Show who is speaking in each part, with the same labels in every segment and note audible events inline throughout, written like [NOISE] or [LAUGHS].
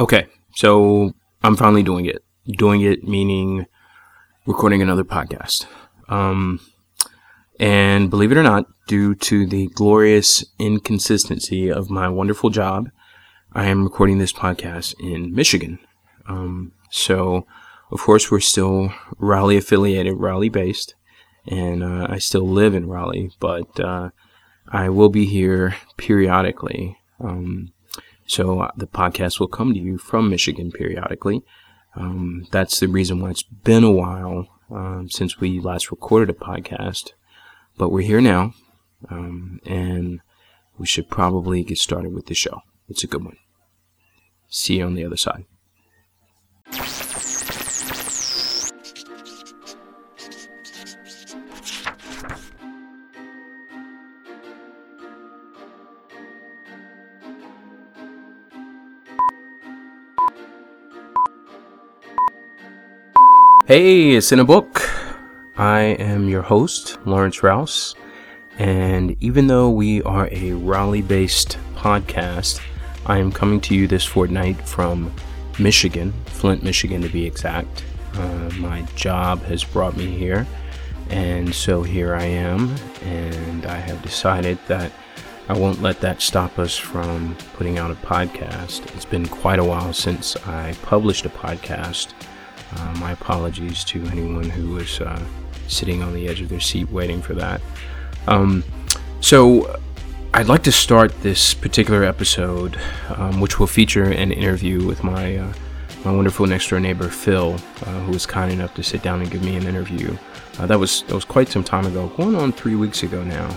Speaker 1: Okay, so I'm finally doing it. Doing it meaning recording another podcast. Um, and believe it or not, due to the glorious inconsistency of my wonderful job, I am recording this podcast in Michigan. Um, so, of course, we're still Raleigh affiliated, Raleigh based, and uh, I still live in Raleigh, but uh, I will be here periodically. Um, so uh, the podcast will come to you from Michigan periodically. Um, that's the reason why it's been a while um, since we last recorded a podcast. But we're here now, um, and we should probably get started with the show. It's a good one. See you on the other side. Hey, it's in a book. I am your host, Lawrence Rouse, and even though we are a Raleigh based podcast, I am coming to you this fortnight from Michigan, Flint, Michigan to be exact. Uh, my job has brought me here, and so here I am, and I have decided that I won't let that stop us from putting out a podcast. It's been quite a while since I published a podcast uh, my apologies to anyone who was uh, sitting on the edge of their seat waiting for that. Um, so, I'd like to start this particular episode, um, which will feature an interview with my uh, my wonderful next door neighbor Phil, uh, who was kind enough to sit down and give me an interview. Uh, that was that was quite some time ago, going on three weeks ago now.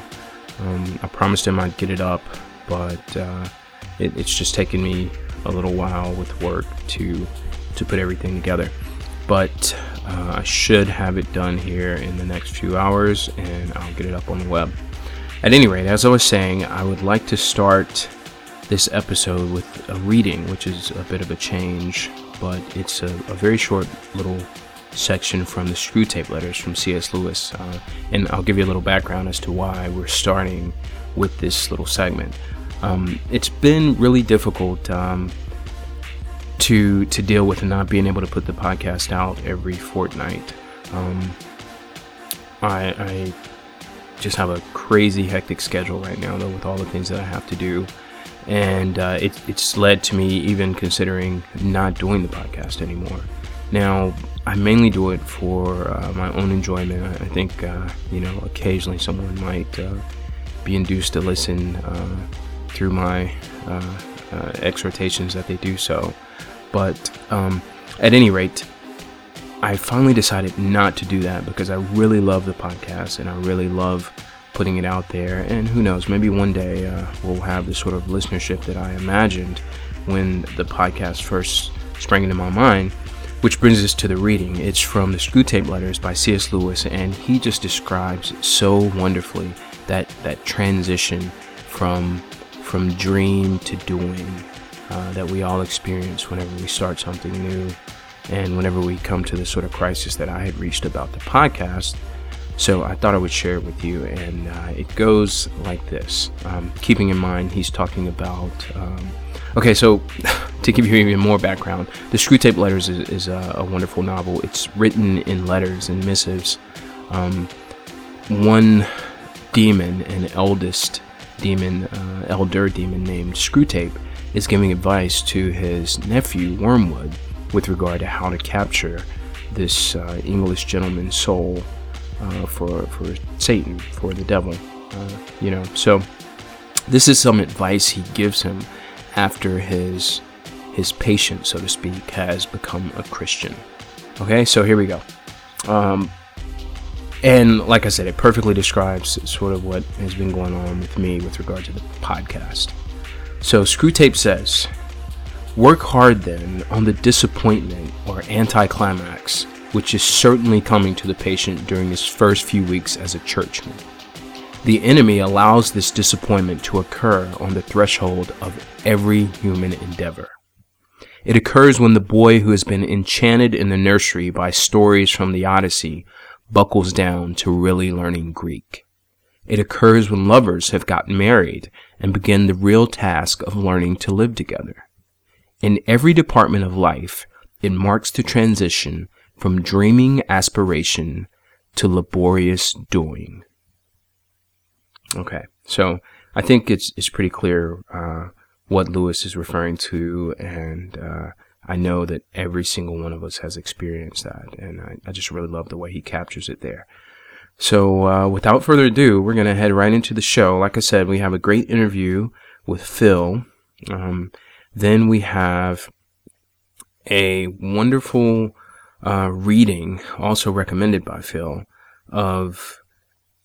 Speaker 1: Um, I promised him I'd get it up, but uh, it, it's just taken me a little while with work to to put everything together but uh, I should have it done here in the next few hours and I'll get it up on the web. At any rate, as I was saying, I would like to start this episode with a reading, which is a bit of a change, but it's a, a very short little section from the Screwtape Letters from C.S. Lewis. Uh, and I'll give you a little background as to why we're starting with this little segment. Um, it's been really difficult. Um, to to deal with not being able to put the podcast out every fortnight. Um, I, I just have a crazy hectic schedule right now, though, with all the things that I have to do, and uh, it, it's led to me even considering not doing the podcast anymore. Now, I mainly do it for uh, my own enjoyment. I, think uh, you know occasionally someone might uh, be induced to listen uh, through my uh, exhortations that they do so. But um, at any rate, I finally decided not to do that because I really love the podcast and I really love putting it out there. And who knows, maybe one day uh, we'll have the sort of listenership that I imagined when the podcast first sprang into my mind. Which brings us to the reading. It's from the Screwtape Letters by C.S. Lewis, and he just describes so wonderfully that that transition from from dream to doing uh, that we all experience whenever we start something new and whenever we come to the sort of crisis that I had reached about the podcast. So I thought I would share it with you, and uh, it goes like this. Um, keeping in mind, he's talking about. Um, okay, so [LAUGHS] to give you even more background, the Screwtape Letters is, is a, a, wonderful novel. It's written in letters and missives. Um, one demon, an eldest demon, uh, elder demon named Screwtape, is giving advice to his nephew Wormwood with regard to how to capture this uh, English gentleman's soul uh, for for Satan, for the devil. Uh, you know, so this is some advice he gives him after his his patient, so to speak, has become a Christian. Okay, so here we go. Um, and like I said, it perfectly describes sort of what has been going on with me with regard to the podcast. So Screwtape says, Work hard then on the disappointment or anticlimax, which is certainly coming to the patient during his first few weeks as a churchman. The enemy allows this disappointment to occur on the threshold of every human endeavor. It occurs when the boy who has been enchanted in the nursery by stories from the Odyssey buckles down to really learning Greek. It occurs when lovers have gotten married and begin the real task of learning to live together. In every department of life, it marks the transition from dreaming aspiration to laborious doing. Okay, so I think it's it's pretty clear uh, what Lewis is referring to, and uh, I know that every single one of us has experienced that, and I, I just really love the way he captures it there. So, uh, without further ado, we're going to head right into the show. Like I said, we have a great interview with Phil. Um, then we have a wonderful uh, reading, also recommended by Phil, of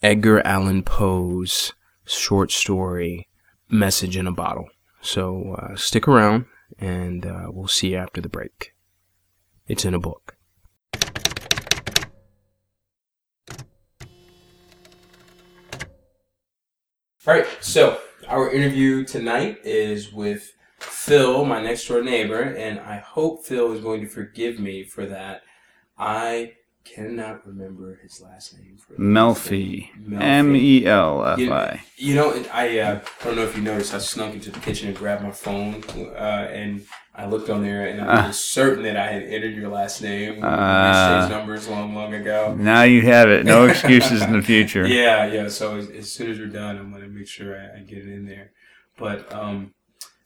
Speaker 1: Edgar Allan Poe's short story, Message in a Bottle. So uh, stick around and uh, we'll see you after the break. It's in a book. All right, so our interview tonight is with Phil, my next door neighbor, and I hope Phil is going to forgive me for that. I cannot remember his last name. For
Speaker 2: Melfi. M E L F I.
Speaker 1: You know, I uh, don't know if you noticed, I snuck into the kitchen and grabbed my phone, uh, and I looked on there, and I was uh, certain that I had entered your last name, uh, numbers long, long ago.
Speaker 2: Now you have it. No [LAUGHS] excuses in the future.
Speaker 1: Yeah, yeah. So as, as, soon as we're done, I'm gonna make sure I, I get it in there. But um,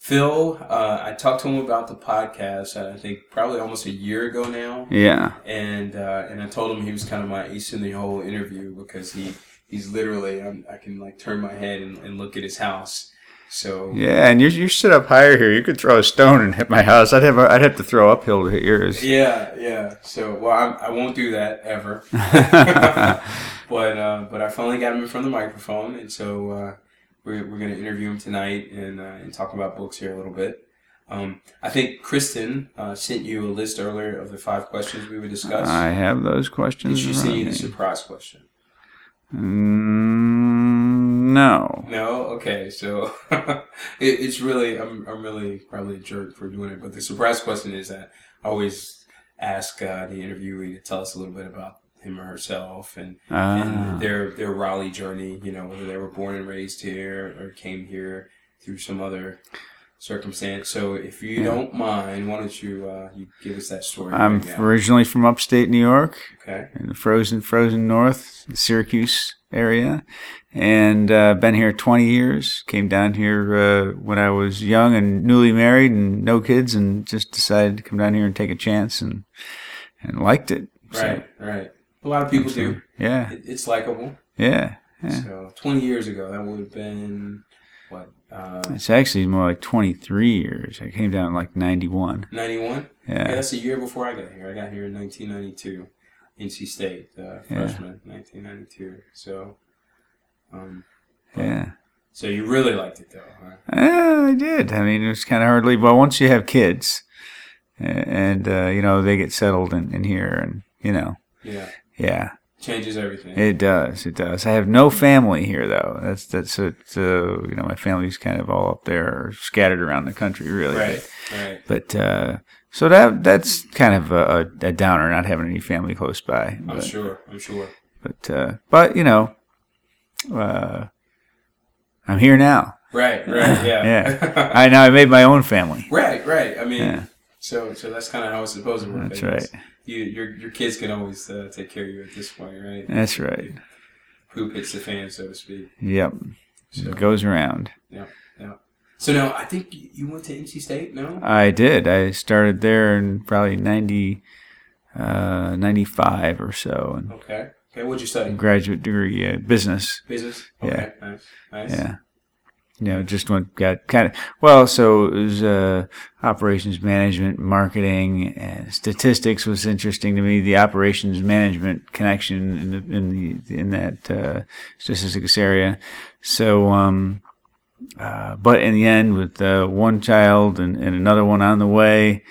Speaker 1: Phil, uh, I talked to him about the podcast. I think probably almost a year ago now.
Speaker 2: Yeah.
Speaker 1: And uh, and I told him he was kind of my ace in the hole interview because he he's literally I'm, i can like turn my head and, and, look at his house. So
Speaker 2: yeah, and you you sit up higher here. You could throw a stone and hit my house. I'd have a, I'd have to throw uphill to hit yours.
Speaker 1: Yeah, yeah. So well, I, I won't do that ever. [LAUGHS] [LAUGHS] but uh, but I finally got him in front of the microphone, and so uh, we're, we're going to interview him tonight and, uh, and talk about books here a little bit. Um, I think Kristen uh, sent you a list earlier of the five questions we would discuss.
Speaker 2: I have those questions.
Speaker 1: Did she send you the surprise question?
Speaker 2: Mm, no.
Speaker 1: No. Okay. So [LAUGHS] it, it's really I'm I'm really probably a jerk for doing it, but the surprise question is that I always ask uh, the interviewee to tell us a little bit about him or herself and, and ah. their their Raleigh journey. You know, whether they were born and raised here or came here through some other circumstance. So, if you yeah. don't mind, why don't you uh, you give us that story?
Speaker 2: I'm right originally from upstate New York.
Speaker 1: Okay.
Speaker 2: In the frozen frozen north, Syracuse area, and uh, been here 20 years. Came down here uh, when I was young and newly married and no kids, and just decided to come down here and take a chance and and liked it.
Speaker 1: Right. So, right. A lot of people do.
Speaker 2: Yeah.
Speaker 1: It, it's likable.
Speaker 2: Yeah.
Speaker 1: yeah. So 20 years ago, that would have been what?
Speaker 2: Uh, it's actually more like 23 years. I came down in like 91.
Speaker 1: 91?
Speaker 2: Yeah. yeah.
Speaker 1: That's a year before I got here. I got here in 1992. NC State, uh, freshman, yeah. 1992. So, um,
Speaker 2: yeah.
Speaker 1: So you really liked it though, huh?
Speaker 2: Yeah, I did. I mean, it was kind of hard to leave. Well, once you have kids, and uh, you know they get settled in, in here, and you know,
Speaker 1: yeah,
Speaker 2: yeah.
Speaker 1: Changes everything.
Speaker 2: It does. It does. I have no family here though. That's that's it. Uh, you know, my family's kind of all up there, scattered around the country, really.
Speaker 1: Right. But, right.
Speaker 2: But uh, so that that's kind of a, a, downer, not having any family close by.
Speaker 1: I'm sure. I'm sure.
Speaker 2: But uh, but you know, uh, I'm here now.
Speaker 1: Right. Right. [LAUGHS] Yeah.
Speaker 2: yeah. [LAUGHS] I now I made my own family.
Speaker 1: Right. Right. I mean, yeah. so so that's kind of how it's supposed to work.
Speaker 2: That's right
Speaker 1: you your your kids can always uh, take care of you at this point, right?
Speaker 2: That's right.
Speaker 1: Poop hits the fan, so to speak.
Speaker 2: Yep. So, it goes around.
Speaker 1: Yeah. Yeah. So now I think you went to NC State, no?
Speaker 2: I did. I started there in probably 90, uh, 95 or so.
Speaker 1: And okay. Okay. What'd you study?
Speaker 2: Graduate degree, uh, business.
Speaker 1: Business. Okay. Yeah. Nice. Nice.
Speaker 2: Yeah you know, just went got kind of well. So it was uh, operations management, marketing, and statistics was interesting to me. The operations management connection in the in the in that uh, statistics area. So, um, uh, but in the end, with uh, one child and, and another one on the way,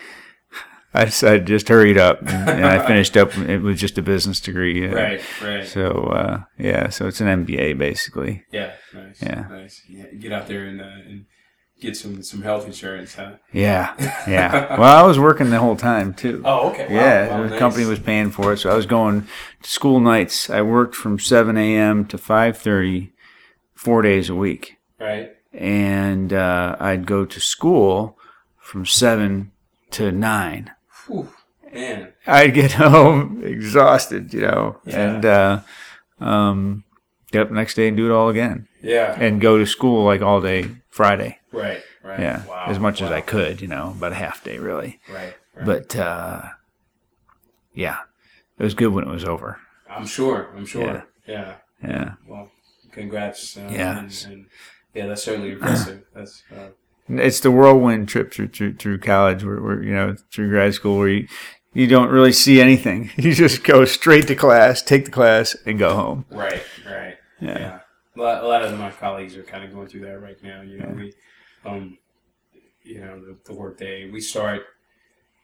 Speaker 2: I decided just hurried up and, [LAUGHS] and I finished up. It was just a business degree.
Speaker 1: Uh, right, right.
Speaker 2: So uh, yeah, so it's an MBA basically.
Speaker 1: Yeah, nice. Yeah, nice. Yeah, get out there and, uh, and get some some health insurance, huh?
Speaker 2: Yeah, [LAUGHS] yeah. well, I was working the whole time too.
Speaker 1: Oh, okay.
Speaker 2: Wow, yeah, wow, the nice. company was paying for it, so I was going to school nights. I worked from seven a.m. to five thirty, four days a week.
Speaker 1: Right.
Speaker 2: And uh, I'd go to school from seven to nine.
Speaker 1: Whew, man.
Speaker 2: I'd get [LAUGHS] home exhausted, you know,
Speaker 1: Yeah.
Speaker 2: and uh, um, get up next day and do it all again,
Speaker 1: Yeah.
Speaker 2: and go to school like all day Friday.
Speaker 1: right. Right.
Speaker 2: Yeah,
Speaker 1: Wow.
Speaker 2: as much as. I could, you know, about a half day really.
Speaker 1: Right. right.
Speaker 2: But uh, yeah, it was good when it was over.
Speaker 1: I'm sure. I'm sure. Yeah.
Speaker 2: Yeah,
Speaker 1: Well, congrats. Uh,
Speaker 2: Yeah.
Speaker 1: And, and yeah, that's certainly impressive. That's. Uh,
Speaker 2: it's the whirlwind trip through through, through college, where, where you know through grad school, where you you don't really see anything. [LAUGHS] You just go straight to class, take the class, and go home.
Speaker 1: right. Right.
Speaker 2: Yeah.
Speaker 1: Yeah. A lot, a lot of my colleagues are kind of going through that right now. You know, we, um, you know, the, the work day we start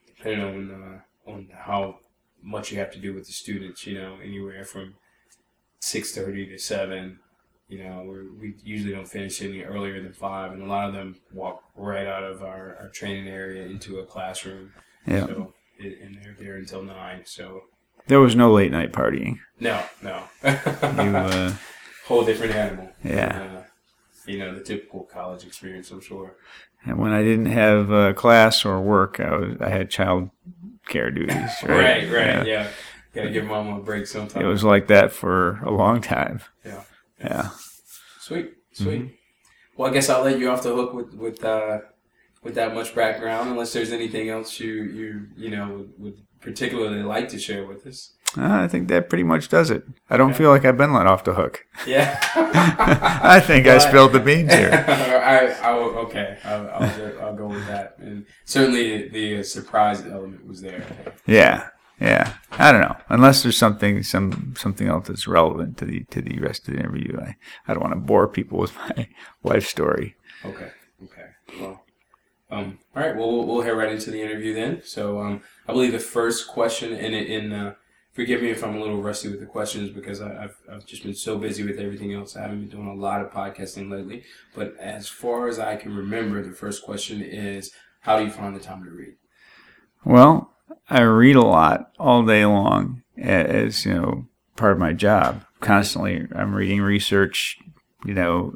Speaker 1: depending on uh, on how much you have to do with the students. You know, anywhere from six thirty to seven. You know, we're, we usually don't finish any earlier than five, and a lot of them walk right out of our, our training area into a classroom.
Speaker 2: Yeah.
Speaker 1: So, and they're there until nine. So,
Speaker 2: There was no late night partying.
Speaker 1: no, no.
Speaker 2: You, uh, [LAUGHS]
Speaker 1: Whole different animal.
Speaker 2: Yeah.
Speaker 1: Uh, you know, the typical college experience, I'm sure.
Speaker 2: and when I didn't have uh, class or work, I was I had child care duties. Right, [LAUGHS]
Speaker 1: Right, right, yeah. Gotta give mom a break sometime.
Speaker 2: It was like that for a long time.
Speaker 1: Yeah.
Speaker 2: Yeah.
Speaker 1: Sweet, sweet.
Speaker 2: Mm-hmm.
Speaker 1: Well, I guess I'll let you off the hook with with uh, with that much background, unless there's anything else you you you know would, particularly like to share with us.
Speaker 2: Uh, I think that pretty much does it. I don't
Speaker 1: Okay.
Speaker 2: feel like I've been let off the hook.
Speaker 1: Yeah. [LAUGHS]
Speaker 2: I think I
Speaker 1: Well,
Speaker 2: spilled the beans here. [LAUGHS]
Speaker 1: I, I will, okay. I'll, I'll, I'll go with that. And certainly the surprise element was there.
Speaker 2: Yeah, yeah. I don't know. Unless there's something some something else that's relevant to the to the rest of the interview. I, I don't want to bore people with my [LAUGHS] wife's story.
Speaker 1: Okay. Okay. Well, um, all right. Well, we'll, we'll head right into the interview then. So, um, I believe the first question, and in, uh, forgive me if I'm a little rusty with the questions because I, I've I've just been so busy with everything else. I haven't been doing a lot of podcasting lately. But as far as I can remember, the first question is, how do you find the time to read?
Speaker 2: Well, I read a lot all day long as you know part of my job. Constantly, I'm reading research, you know,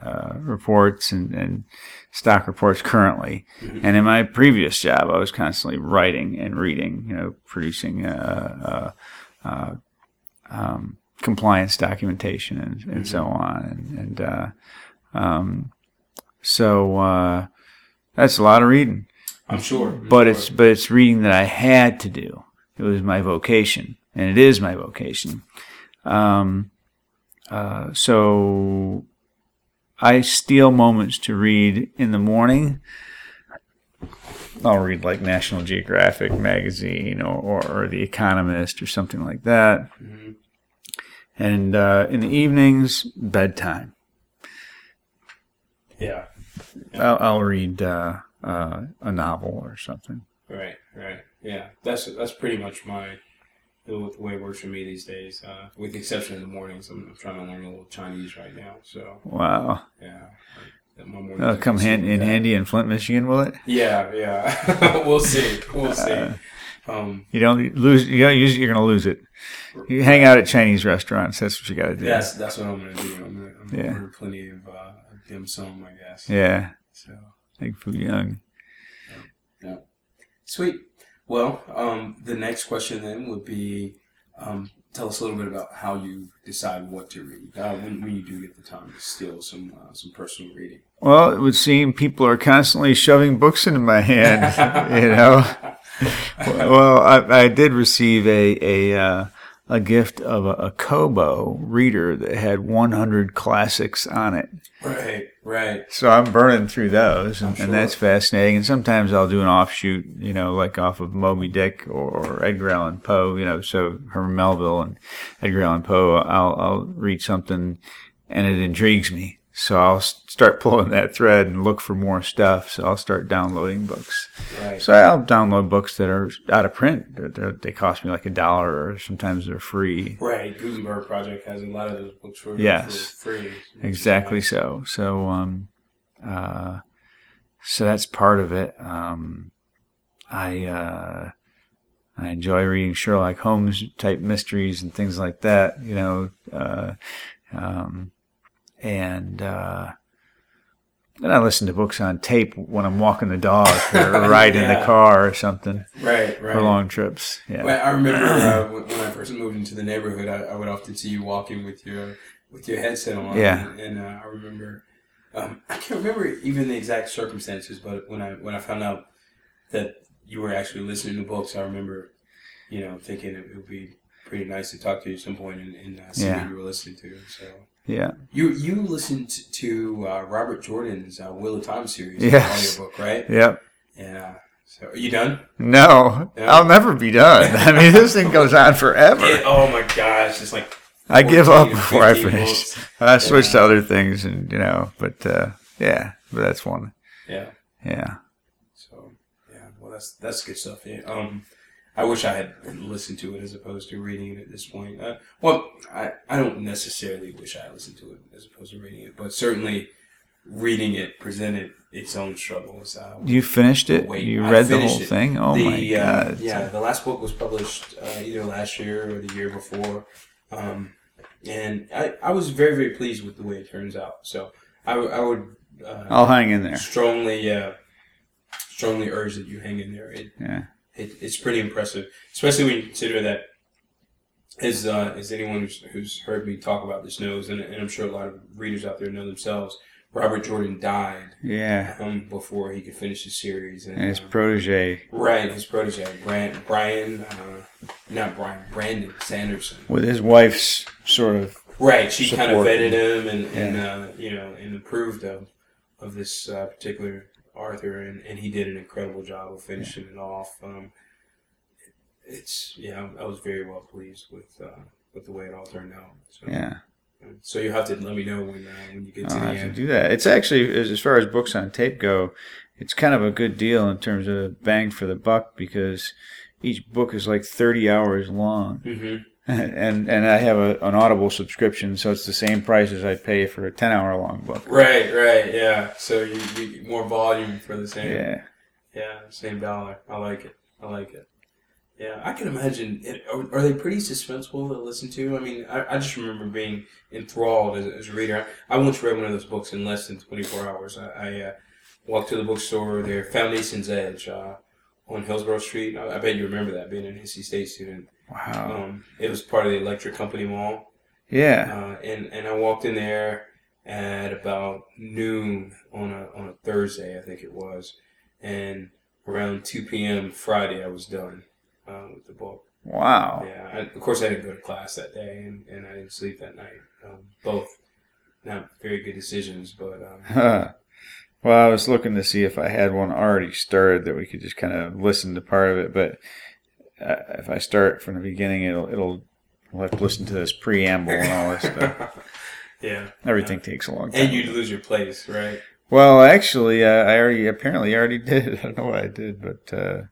Speaker 2: uh, reports and, and stock reports currently. And in my previous job, I was constantly writing and reading, you know, producing uh, uh, uh, um, compliance documentation and, and so on. And, and uh, um, so uh, that's a lot of reading
Speaker 1: I'm sure.
Speaker 2: But
Speaker 1: sure.
Speaker 2: it's but it's reading that I had to do. It was my vocation, and it is my vocation. Um, uh, so I steal moments to read in the morning. I'll read like National Geographic magazine or, or, or The Economist or something like that.
Speaker 1: Mhm.
Speaker 2: And uh, in the evenings, bedtime.
Speaker 1: Yeah.
Speaker 2: I'll, I'll read uh, uh, a novel or something.
Speaker 1: Right, right. Yeah, that's that's pretty much my deal with the way it works for me these days. Uh, with the exception of the mornings, I'm, I'm trying to learn a little Chinese right now. So
Speaker 2: Wow.
Speaker 1: yeah,
Speaker 2: That'll come hand, in
Speaker 1: that.
Speaker 2: handy in Flint, Michigan, will it?
Speaker 1: Yeah, yeah. [LAUGHS] we'll see. We'll see.
Speaker 2: Uh,
Speaker 1: Um,
Speaker 2: You don't lose. You don't use it. You're gonna lose it. You hang out at Chinese restaurants. That's what you got to do.
Speaker 1: that's that's what I'm gonna do. I'm gonna, I'm gonna
Speaker 2: Yeah.
Speaker 1: order plenty of uh, dim sum, I guess.
Speaker 2: Yeah.
Speaker 1: So
Speaker 2: Fu Young.
Speaker 1: sweet. Well, um, the next question then would be, um, tell us a little bit about how you decide what to read uh, when, when you do get the time to steal some uh, some personal reading.
Speaker 2: Well, it would seem people are constantly shoving books into my hand. [LAUGHS] you know. Well, I, I did receive a a uh, a gift of a, a Kobo reader that had 100 classics on it.
Speaker 1: Right, right.
Speaker 2: So I'm burning through those, and,
Speaker 1: I'm
Speaker 2: and that's fascinating. And sometimes I'll do an offshoot, you know, like off of Moby Dick or, or Edgar Allan Poe, you know. So Herman Melville and Edgar Allan Poe, I'll I'll read something, and it intrigues me. So I'll start pulling that thread and look for more stuff. So I'll start downloading books.
Speaker 1: Right.
Speaker 2: So I'll download books that are out of print. They're, they're, they cost me like a dollar, or sometimes they're free.
Speaker 1: Right. Gutenberg Project has a lot of those books for,
Speaker 2: Yes.
Speaker 1: for free.
Speaker 2: Exactly so. So, um, uh, so that's part of it. Um, I, uh, I enjoy reading Sherlock Holmes type mysteries and things like that, you know, uh, um, and, uh, And I listen to books on tape when I'm walking the dog or [LAUGHS] riding
Speaker 1: Yeah.
Speaker 2: the car or something
Speaker 1: Right, right.
Speaker 2: for long trips. Yeah.
Speaker 1: Well, I remember uh, [CLEARS THROAT] when when I first moved into the neighborhood, I, I would often see you walking with your with your headset on.
Speaker 2: Yeah.
Speaker 1: and, and uh, I remember um, I can't remember even the exact circumstances, but when I when I found out that you were actually listening to books, I remember you know thinking it would be pretty nice to talk to you at some point and, and uh, see
Speaker 2: Yeah.
Speaker 1: what you were listening to. So
Speaker 2: yeah.
Speaker 1: you you listened to uh, Robert Jordan's uh, Wheel of Time series,
Speaker 2: Yes.
Speaker 1: audiobook, right?
Speaker 2: Yep.
Speaker 1: Yeah. So are you done?
Speaker 2: No,
Speaker 1: Yeah.
Speaker 2: I'll never be done. I mean, this thing goes on forever.
Speaker 1: It- oh my gosh, it's like
Speaker 2: I give up before I finish.
Speaker 1: books.
Speaker 2: I switched to other things, and you know, but uh, yeah, but that's one.
Speaker 1: Yeah.
Speaker 2: Yeah,
Speaker 1: So yeah, well that's that's good stuff. Yeah. Um, I wish I had listened to it as opposed to reading it at this point. Uh, well, I I don't necessarily wish I had listened to it as opposed to reading it, but certainly reading it presented its own struggles. Uh,
Speaker 2: you finished it.
Speaker 1: Wait,
Speaker 2: you read the whole
Speaker 1: it.
Speaker 2: thing. Oh
Speaker 1: the,
Speaker 2: my
Speaker 1: uh,
Speaker 2: god!
Speaker 1: yeah, the last book was published uh, either last year or the year before, um, and I, I was very very pleased with the way it turns out. So I, I would uh,
Speaker 2: I'll hang in there.
Speaker 1: strongly uh, strongly urge that you hang in there. It,
Speaker 2: Yeah,
Speaker 1: it it's pretty impressive, especially when you consider that. As, uh, as anyone who's, who's heard me talk about this knows, and, and I'm sure a lot of readers out there know themselves, Robert Jordan died
Speaker 2: yeah.
Speaker 1: um, before he could finish the series, and,
Speaker 2: And his
Speaker 1: uh,
Speaker 2: protege
Speaker 1: Right, his protege, Brian, Brian uh, not Brian, Brandon Sanderson.
Speaker 2: with his wife's sort of
Speaker 1: Right, she kind of vetted him and, and uh, you know and approved of of this uh, particular Arthur, and, and he did an incredible job of finishing it off. Um, it's yeah, I was very well pleased with uh, with the way it all turned out. So,
Speaker 2: yeah.
Speaker 1: so you have to let me know when uh, when you get to
Speaker 2: I'll
Speaker 1: the
Speaker 2: have to
Speaker 1: end.
Speaker 2: do that. It's actually as, far as books on tape go, it's kind of a good deal in terms of bang for the buck because each book is like thirty hours long.
Speaker 1: hmm [LAUGHS]
Speaker 2: and and I have a, an Audible subscription, so it's the same price as I pay for a ten hour long book.
Speaker 1: Right, right, yeah. So you, you more volume for the same.
Speaker 2: Yeah,
Speaker 1: Yeah, same dollar. I like it. I like it. Yeah, I can imagine. It, are, are they pretty suspenseful to listen to? I mean, I, I just remember being enthralled as, as a reader. I, I once read one of those books in less than 24 hours. I, I uh, walked to the bookstore there, Foundation's Edge uh, on Hillsborough Street. I, I bet you remember that being an NC State student.
Speaker 2: Wow,
Speaker 1: Um, it was part of the Electric Company Mall.
Speaker 2: yeah,
Speaker 1: Uh, and, and I walked in there at about noon on a, on a Thursday, I think it was. And around 2 p.m. Friday, I was done uh, with the book.
Speaker 2: wow.
Speaker 1: Yeah, I, of course, I didn't go to class that day, and, and I didn't sleep that night. Um, both not very good decisions, but um, [LAUGHS]
Speaker 2: well, I was looking to see if I had one already started that we could just kind of listen to part of it, but uh, if I start from the beginning, it'll it'll we'll have to listen to this preamble and all this stuff. [LAUGHS]
Speaker 1: yeah.
Speaker 2: Everything takes a long time.
Speaker 1: And you'd lose your place, right?
Speaker 2: Well, actually, uh, I already apparently already [LAUGHS] did. I don't know what I did, but uh,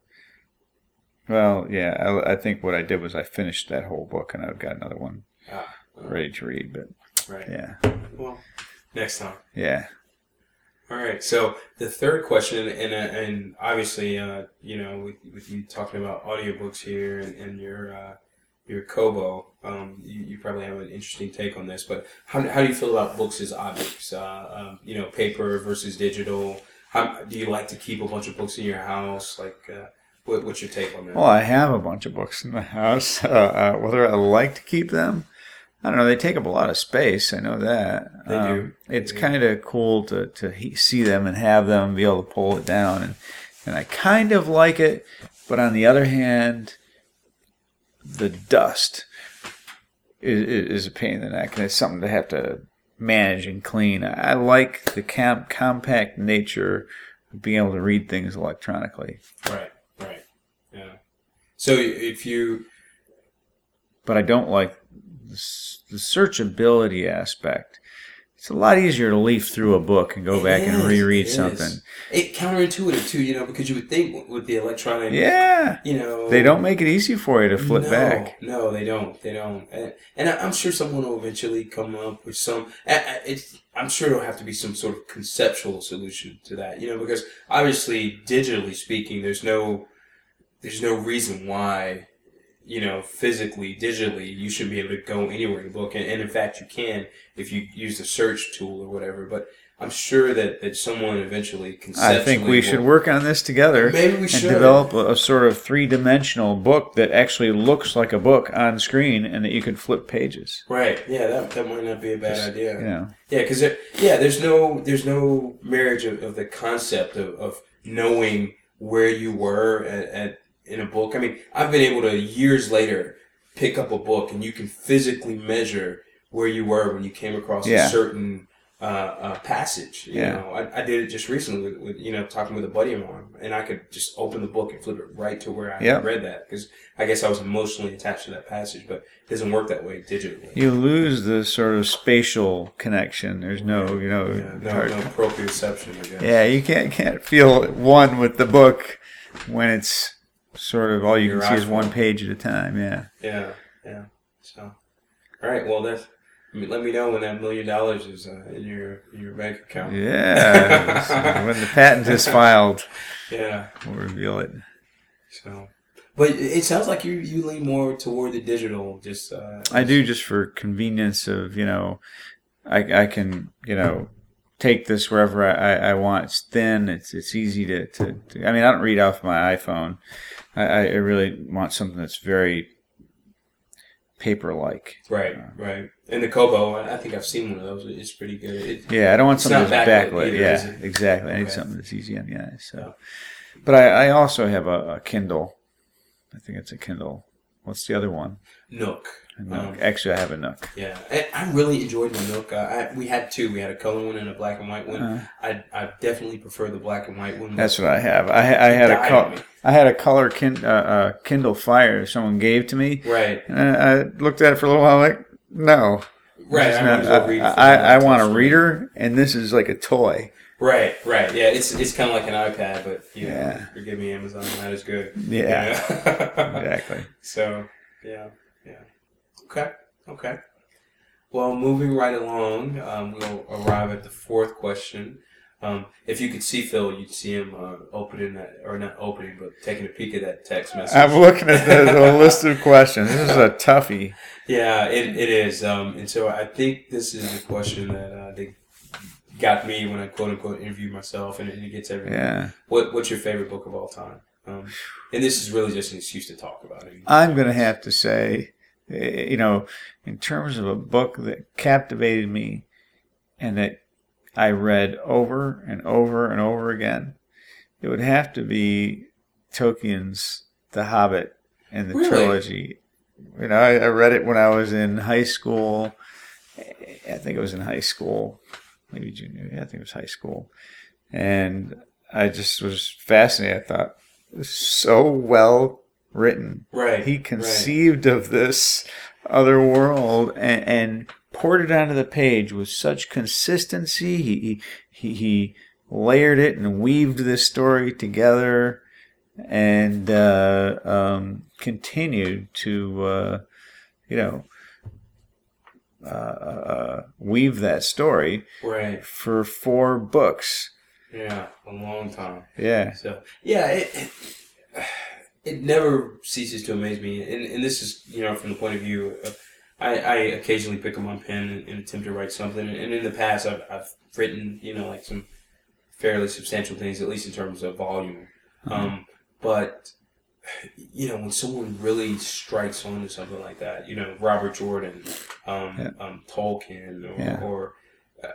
Speaker 2: well, yeah, I, I think what I did was I finished that whole book, and I've got another one
Speaker 1: Ah,
Speaker 2: ready to read. But
Speaker 1: right.
Speaker 2: yeah,
Speaker 1: Well, next time.
Speaker 2: yeah,
Speaker 1: All right. So the third question, and uh, and obviously, uh, you know, with, with you talking about audiobooks here and, and your uh, your Kobo, um, you, you probably have an interesting take on this. But how, how do you feel about books as objects? Uh, um, you know, paper versus digital. How do you like to keep a bunch of books in your house? Like, uh, what, what's your take on that?
Speaker 2: Well, I have a bunch of books in the [LAUGHS] house. Uh, whether I like to keep them, I don't know. They take up a lot of space. I know that. Um,
Speaker 1: They do.
Speaker 2: It's
Speaker 1: do.
Speaker 2: kind of cool to, to see them and have them, be able to pull it down. And, and I kind of like it. But on the other hand, the dust is, is a pain in the neck. And it's something to have to manage and clean. I like the com- compact nature of being able to read things electronically.
Speaker 1: right. Right. Yeah. So if you
Speaker 2: but I don't like the, the searchability aspect. It's a lot easier to leaf through a book and go back and reread
Speaker 1: it
Speaker 2: something.
Speaker 1: is. It counterintuitive too, you know, because you would think with the electronic,
Speaker 2: Yeah,
Speaker 1: you know,
Speaker 2: they don't make it easy for you to flip
Speaker 1: no,
Speaker 2: back.
Speaker 1: No, they don't. They don't. And, and I'm sure someone will eventually come up with some. It's. I'm sure there'll have to be some sort of conceptual solution to that, you know, because obviously, digitally speaking, there's no, there's no reason why, you know, physically, digitally, you should be able to go anywhere in a book, and, and in fact, you can if you use the search tool or whatever. But I'm sure that, that someone eventually
Speaker 2: I think we should work on this together.
Speaker 1: Maybe we
Speaker 2: and
Speaker 1: should.
Speaker 2: develop a, a sort of three dimensional book that actually looks like a book on screen and that you can flip pages.
Speaker 1: Right. Yeah, that, that might not be a bad idea.
Speaker 2: You know.
Speaker 1: Yeah, because yeah, there's no there's no marriage of, of the concept of, of knowing where you were at, at in a book. I mean, I've been able to years later pick up a book and you can physically measure where you were when you came across
Speaker 2: Yeah.
Speaker 1: a certain uh, uh, passage. You
Speaker 2: Yeah.
Speaker 1: know, I, I did it just recently with, with you know talking with a buddy of mine, and I could just open the book and flip it right to where I had read that because I guess I was emotionally attached to that passage, but it doesn't work that way digitally.
Speaker 2: You lose the sort of spatial connection. There's no, you know,
Speaker 1: Yeah, no,
Speaker 2: hard-
Speaker 1: no proprioception, I guess.
Speaker 2: yeah, you can't can't feel one with the book when it's sort of all you
Speaker 1: Your
Speaker 2: can see is one page at a time. Yeah.
Speaker 1: Yeah, yeah. So, all right. Well, that's. I mean, let me know when that million dollars is uh, in your your bank account.
Speaker 2: Yeah. [LAUGHS] So when the patent is filed,
Speaker 1: Yeah.
Speaker 2: we'll reveal it.
Speaker 1: So, but it sounds like you you lean more toward the digital. Just. Uh,
Speaker 2: I do just for convenience of you know, I I can you know take this wherever I, I, I want. It's thin. It's it's easy to, to, to I mean I don't read off my iPhone. I, I really want something that's very paper like.
Speaker 1: Right. Uh, right. And the Kobo, I think I've seen one of those. It's pretty good. It,
Speaker 2: Yeah, I don't want something that's
Speaker 1: backlit
Speaker 2: backlit.
Speaker 1: either,
Speaker 2: yeah, exactly. I need something that's easy on the eyes. So,
Speaker 1: Yeah.
Speaker 2: but I, I also have a, a Kindle. I think it's a Kindle. What's the other one?
Speaker 1: Nook.
Speaker 2: Nook.
Speaker 1: Um,
Speaker 2: Actually, I have a Nook.
Speaker 1: Yeah, I, I really enjoyed my Nook. Uh, I, we had two. We had a color one and a black and white one.
Speaker 2: Uh,
Speaker 1: I, I definitely prefer the black and white one.
Speaker 2: That's what I have. I, I had a
Speaker 1: Died
Speaker 2: col-
Speaker 1: on me.
Speaker 2: I had a color kin- uh, uh, Kindle Fire someone gave to me,
Speaker 1: right.
Speaker 2: and I, I looked at it for a little while. Like, no,
Speaker 1: Right. I,
Speaker 2: not- I, I, I want a reader, and this is like a toy.
Speaker 1: Right, right. Yeah, it's it's kind of like an iPad, but you know,
Speaker 2: Yeah.
Speaker 1: forgive me, Amazon, that is good.
Speaker 2: Yeah,
Speaker 1: Yeah. [LAUGHS]
Speaker 2: exactly.
Speaker 1: so, yeah, yeah. Okay, okay. Well, moving right along, um, we'll arrive at the fourth question. Um, if you could see Phil, you'd see him uh, opening that, or not opening, but taking a peek at that text message.
Speaker 2: I'm looking at the, the list of questions. This is a toughie. [LAUGHS]
Speaker 1: Yeah, it, it is. Um, and so I think this is the question that uh, they got me when I quote unquote interviewed myself, and, it gets everyone.
Speaker 2: Yeah,
Speaker 1: What What's your favorite book of all time? Um, and this is really just an excuse to talk about it.
Speaker 2: I'm gonna have to say, eh, you know, in terms of a book that captivated me, and that I read over and over and over again, it would have to be Tolkien's The Hobbit and the
Speaker 1: Really?
Speaker 2: trilogy. You know, I, I read it when I was in high school. I think it was in high school, maybe junior. Yeah, I think it was high school, and I just was fascinated. I thought this is so well written.
Speaker 1: Right.
Speaker 2: He
Speaker 1: right.
Speaker 2: conceived of this other world and, and poured it onto the page with such consistency. He, he he layered it and weaved this story together, and uh, um, continued to uh, you know uh, uh, weave that story
Speaker 1: Right.
Speaker 2: for four books.
Speaker 1: Yeah. A long time.
Speaker 2: Yeah,
Speaker 1: So yeah, it, it it never ceases to amaze me, and and this is you know from the point of view of I, I occasionally pick up my pen and, and attempt to write something, and in the past I've I've written you know like some fairly substantial things, at least in terms of volume, um, but. You know, when someone really strikes onto something like that, you know, Robert Jordan, um,
Speaker 2: Yeah.
Speaker 1: um, Tolkien, or,
Speaker 2: Yeah.
Speaker 1: or uh,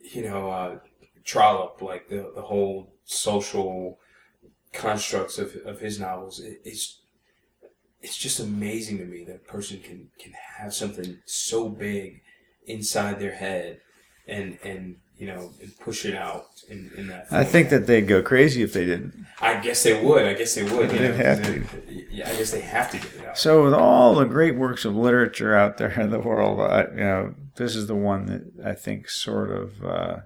Speaker 1: you know, uh, Trollope, like the, the whole social constructs of, of his novels, it, it's it's just amazing to me that a person can, can have something so big inside their head and and you know push it out in, in that.
Speaker 2: I think that they'd go crazy if they didn't.
Speaker 1: I guess they would. I guess they would.
Speaker 2: They'd
Speaker 1: know,
Speaker 2: have to.
Speaker 1: Yeah, I guess they have to get it out.
Speaker 2: So, with all the great works of literature out there in the world, I, you know, this is the one that I think sort of uh,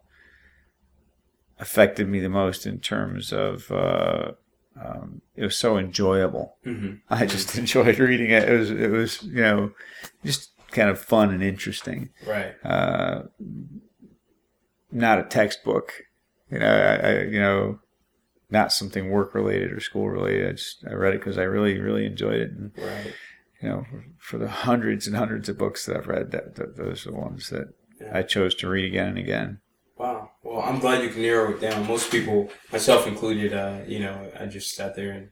Speaker 2: affected me the most in terms of uh, um, it was so enjoyable.
Speaker 1: hmm
Speaker 2: I just [LAUGHS] enjoyed reading it. It was, it was, you know, just kind of fun and interesting.
Speaker 1: Right.
Speaker 2: Uh, not a textbook, you know. I, I, you know, not something work related or school related. I just I read it because I really, really enjoyed it. And
Speaker 1: Right.
Speaker 2: you know, for the hundreds and hundreds of books that I've read, that, that those are the ones that
Speaker 1: Yeah.
Speaker 2: I chose to read again and again.
Speaker 1: Wow. Well, I'm glad you can narrow it down. Most people, myself included, uh, you know, I just sat there and,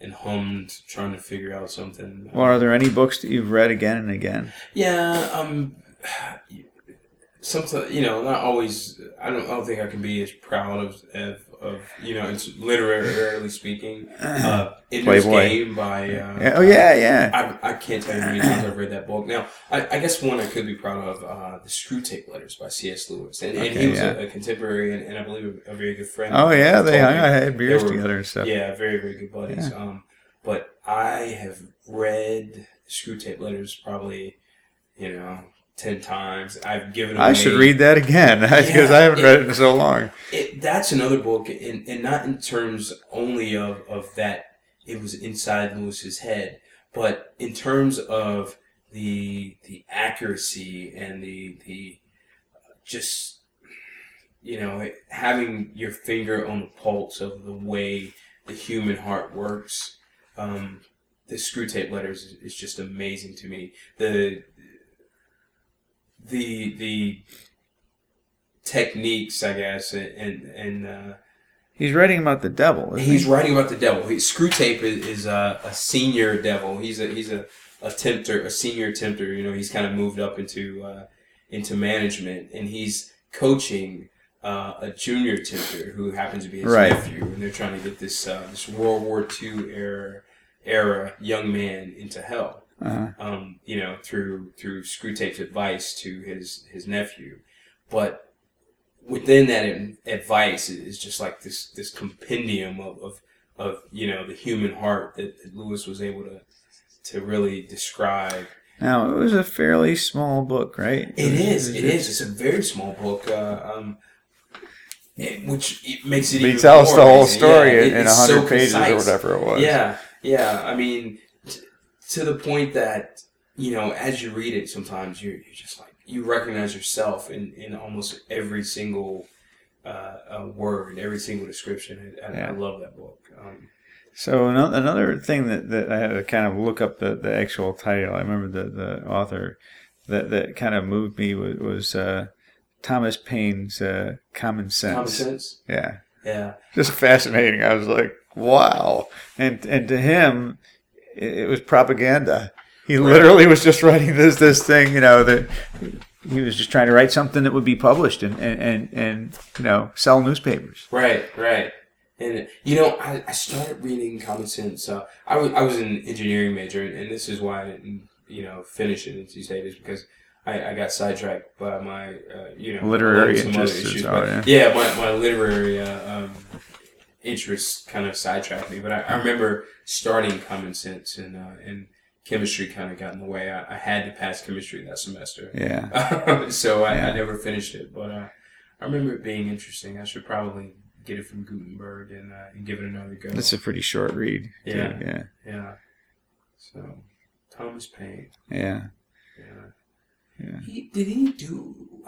Speaker 1: and hummed trying to figure out something.
Speaker 2: Well, are there any books that you've read again and again?
Speaker 1: Yeah, um, sometimes you know, not always. I don't. I don't think I can be as proud of of, of you know, it's literarily speaking. Uh, Ender's
Speaker 2: Playboy.
Speaker 1: Game by. Uh,
Speaker 2: oh yeah, yeah.
Speaker 1: I, I can't tell you how many times I've read that book. Now, I, I guess one I could be proud of, uh, the Screwtape Letters by C.S. Lewis, and, and he was
Speaker 2: yeah.
Speaker 1: a, a contemporary and, and I believe a, a very good friend.
Speaker 2: Oh yeah, they hung out, had beers
Speaker 1: were-
Speaker 2: together and stuff.
Speaker 1: Yeah, very very good buddies. Um, but I have read Screwtape Letters probably, you know, ten times. I've given.
Speaker 2: I should read that again [LAUGHS] because I haven't
Speaker 1: it-
Speaker 2: read it in so long.
Speaker 1: it, that's another book, and, and not in terms only of, of that it was inside Lewis's head, but in terms of the the accuracy and the the just you know having your finger on the pulse of the way the human heart works. Um, the screwtape letters is, is just amazing to me. The the the techniques, I guess, and and, uh,
Speaker 2: He's writing about the devil.
Speaker 1: He's
Speaker 2: he?
Speaker 1: writing about the devil. He, Screwtape is, is a, a senior devil. He's a he's a, a tempter, a senior tempter. You know, he's kind of moved up into uh, into management, and he's coaching uh, a junior tempter who happens to be his
Speaker 2: Right.
Speaker 1: nephew, and they're trying to get this uh, this World War II era era young man into hell
Speaker 2: Uh-huh.
Speaker 1: um, you know, through through Screwtape's advice to his his nephew, but within that ad- advice is just like this this compendium of, of of you know the human heart that, that Lewis was able to to really describe.
Speaker 2: Now it was a fairly small book, right?
Speaker 1: It is, it is. It's a very small book, uh, um, it- which it makes it.
Speaker 2: He tells the whole story
Speaker 1: Yeah,
Speaker 2: in- a
Speaker 1: it's so
Speaker 2: hundred pages or whatever it was.
Speaker 1: Yeah, yeah. I mean, to the point that you know, as you read it, sometimes you're, you're just like you recognize yourself in in almost every single uh, uh, word, every single description. I, I,
Speaker 2: Yeah.
Speaker 1: I love that book. Um,
Speaker 2: So another thing that, that I had to kind of look up the, the actual title. I remember the, the author that, that kind of moved me was, was uh, Thomas Paine's uh, Common Sense.
Speaker 1: common sense.
Speaker 2: Yeah,
Speaker 1: Yeah,
Speaker 2: just fascinating. I was like, wow. And and to him, it, was propaganda. He literally was just writing this this thing, you know, that he was just trying to write something that would be published and and and, and you know sell newspapers.
Speaker 1: right, right. And you know, I, I started reading Common Sense. Uh, I was I was an engineering major, and this is why I didn't you know finish it in NC State is because I, I got sidetracked by my uh, you know
Speaker 2: Literary interests
Speaker 1: issues.
Speaker 2: or
Speaker 1: But yeah, my, my literary uh, um, interests kind of sidetracked me. But I, I remember starting Common Sense, and uh, and chemistry kind of got in the way. I, I had to pass chemistry that semester.
Speaker 2: Yeah. [LAUGHS]
Speaker 1: so I,
Speaker 2: Yeah.
Speaker 1: I never finished it, but uh, I remember it being interesting. I should probably get it from Gutenberg and, uh, and give it another go.
Speaker 2: That's a pretty short read. too.
Speaker 1: Yeah.
Speaker 2: Yeah.
Speaker 1: yeah. So Thomas Paine.
Speaker 2: Yeah.
Speaker 1: Yeah.
Speaker 2: Yeah.
Speaker 1: He did he do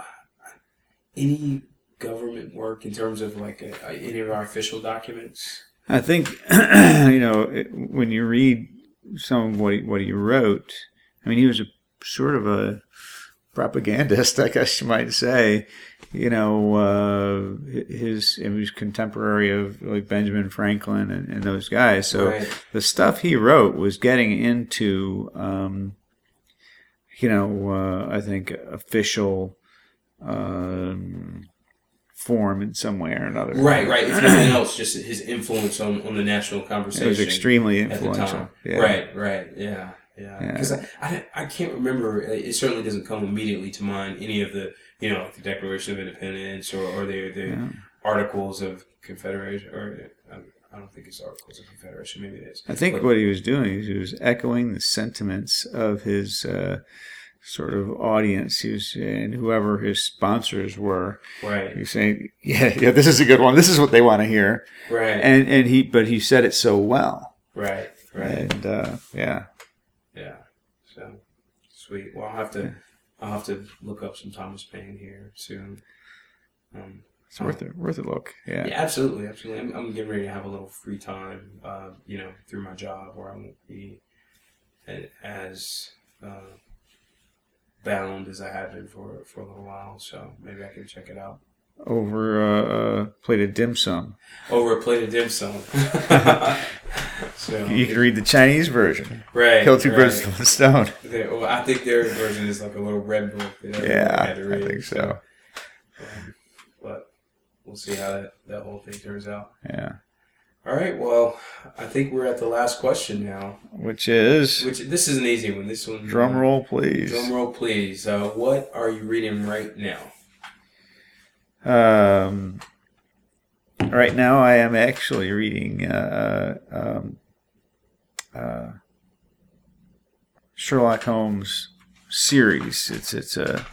Speaker 1: any government work in terms of like uh any of our official documents?
Speaker 2: I think [CLEARS THROAT] you know it, when you read some of what he, what he wrote. I mean, he was a sort of a propagandist, [LAUGHS] I guess you might say. You know, uh, his he was contemporary of like Benjamin Franklin and, and those guys. So
Speaker 1: Right.
Speaker 2: the stuff he wrote was getting into, um, you know, uh, I think official um, form in some way or another.
Speaker 1: Right, right. If [CLEARS THROAT] nothing else, just his influence on, on the national conversation.
Speaker 2: It was extremely
Speaker 1: at the
Speaker 2: influential.
Speaker 1: time.
Speaker 2: Yeah.
Speaker 1: Right, right, yeah, yeah.
Speaker 2: Yeah.
Speaker 1: Because I, I, I can't remember. It certainly doesn't come immediately to mind any of the, you know, the Declaration of Independence or, or the the
Speaker 2: Yeah.
Speaker 1: Articles of Confederation. Or I, I don't think it's Articles of Confederation. Maybe it is.
Speaker 2: I think
Speaker 1: But-
Speaker 2: what he was doing is he was echoing the sentiments of his uh, sort of audience. Was, and whoever his sponsors were.
Speaker 1: Right,
Speaker 2: was saying, [LAUGHS] "Yeah, yeah, this is a good one. This is what they want to hear."
Speaker 1: right,
Speaker 2: And and he, but he said it so well.
Speaker 1: right, right.
Speaker 2: And uh, yeah,
Speaker 1: Yeah. So sweet. Well, I'll have to. I'll have to look up some Thomas Paine here soon. Um,
Speaker 2: it's worth it. Worth a look. Yeah.
Speaker 1: Yeah, absolutely, absolutely. I'm, I'm getting ready to have a little free time, uh, you know, through my job where I won't be as uh, bound as I have been for, for a little while. So maybe I can check it out.
Speaker 2: over uh, a plate of dim sum.
Speaker 1: Over a plate of dim sum. [LAUGHS] so
Speaker 2: You can read the Chinese version.
Speaker 1: right,
Speaker 2: Kill two
Speaker 1: right.
Speaker 2: birds with one stone.
Speaker 1: They- well, I think their version is like a little red book. That
Speaker 2: Yeah,
Speaker 1: had to
Speaker 2: I think so.
Speaker 1: um, but we'll see how that, that whole thing turns out.
Speaker 2: Yeah.
Speaker 1: All right. Well, I think we're at the last question now.
Speaker 2: Which is
Speaker 1: Which this is an easy one. This one.
Speaker 2: drum roll, please.
Speaker 1: Drum roll, please. Uh, what are you reading right now?
Speaker 2: Um, right now, I am actually reading uh, um, uh, Sherlock Holmes series. It's it's a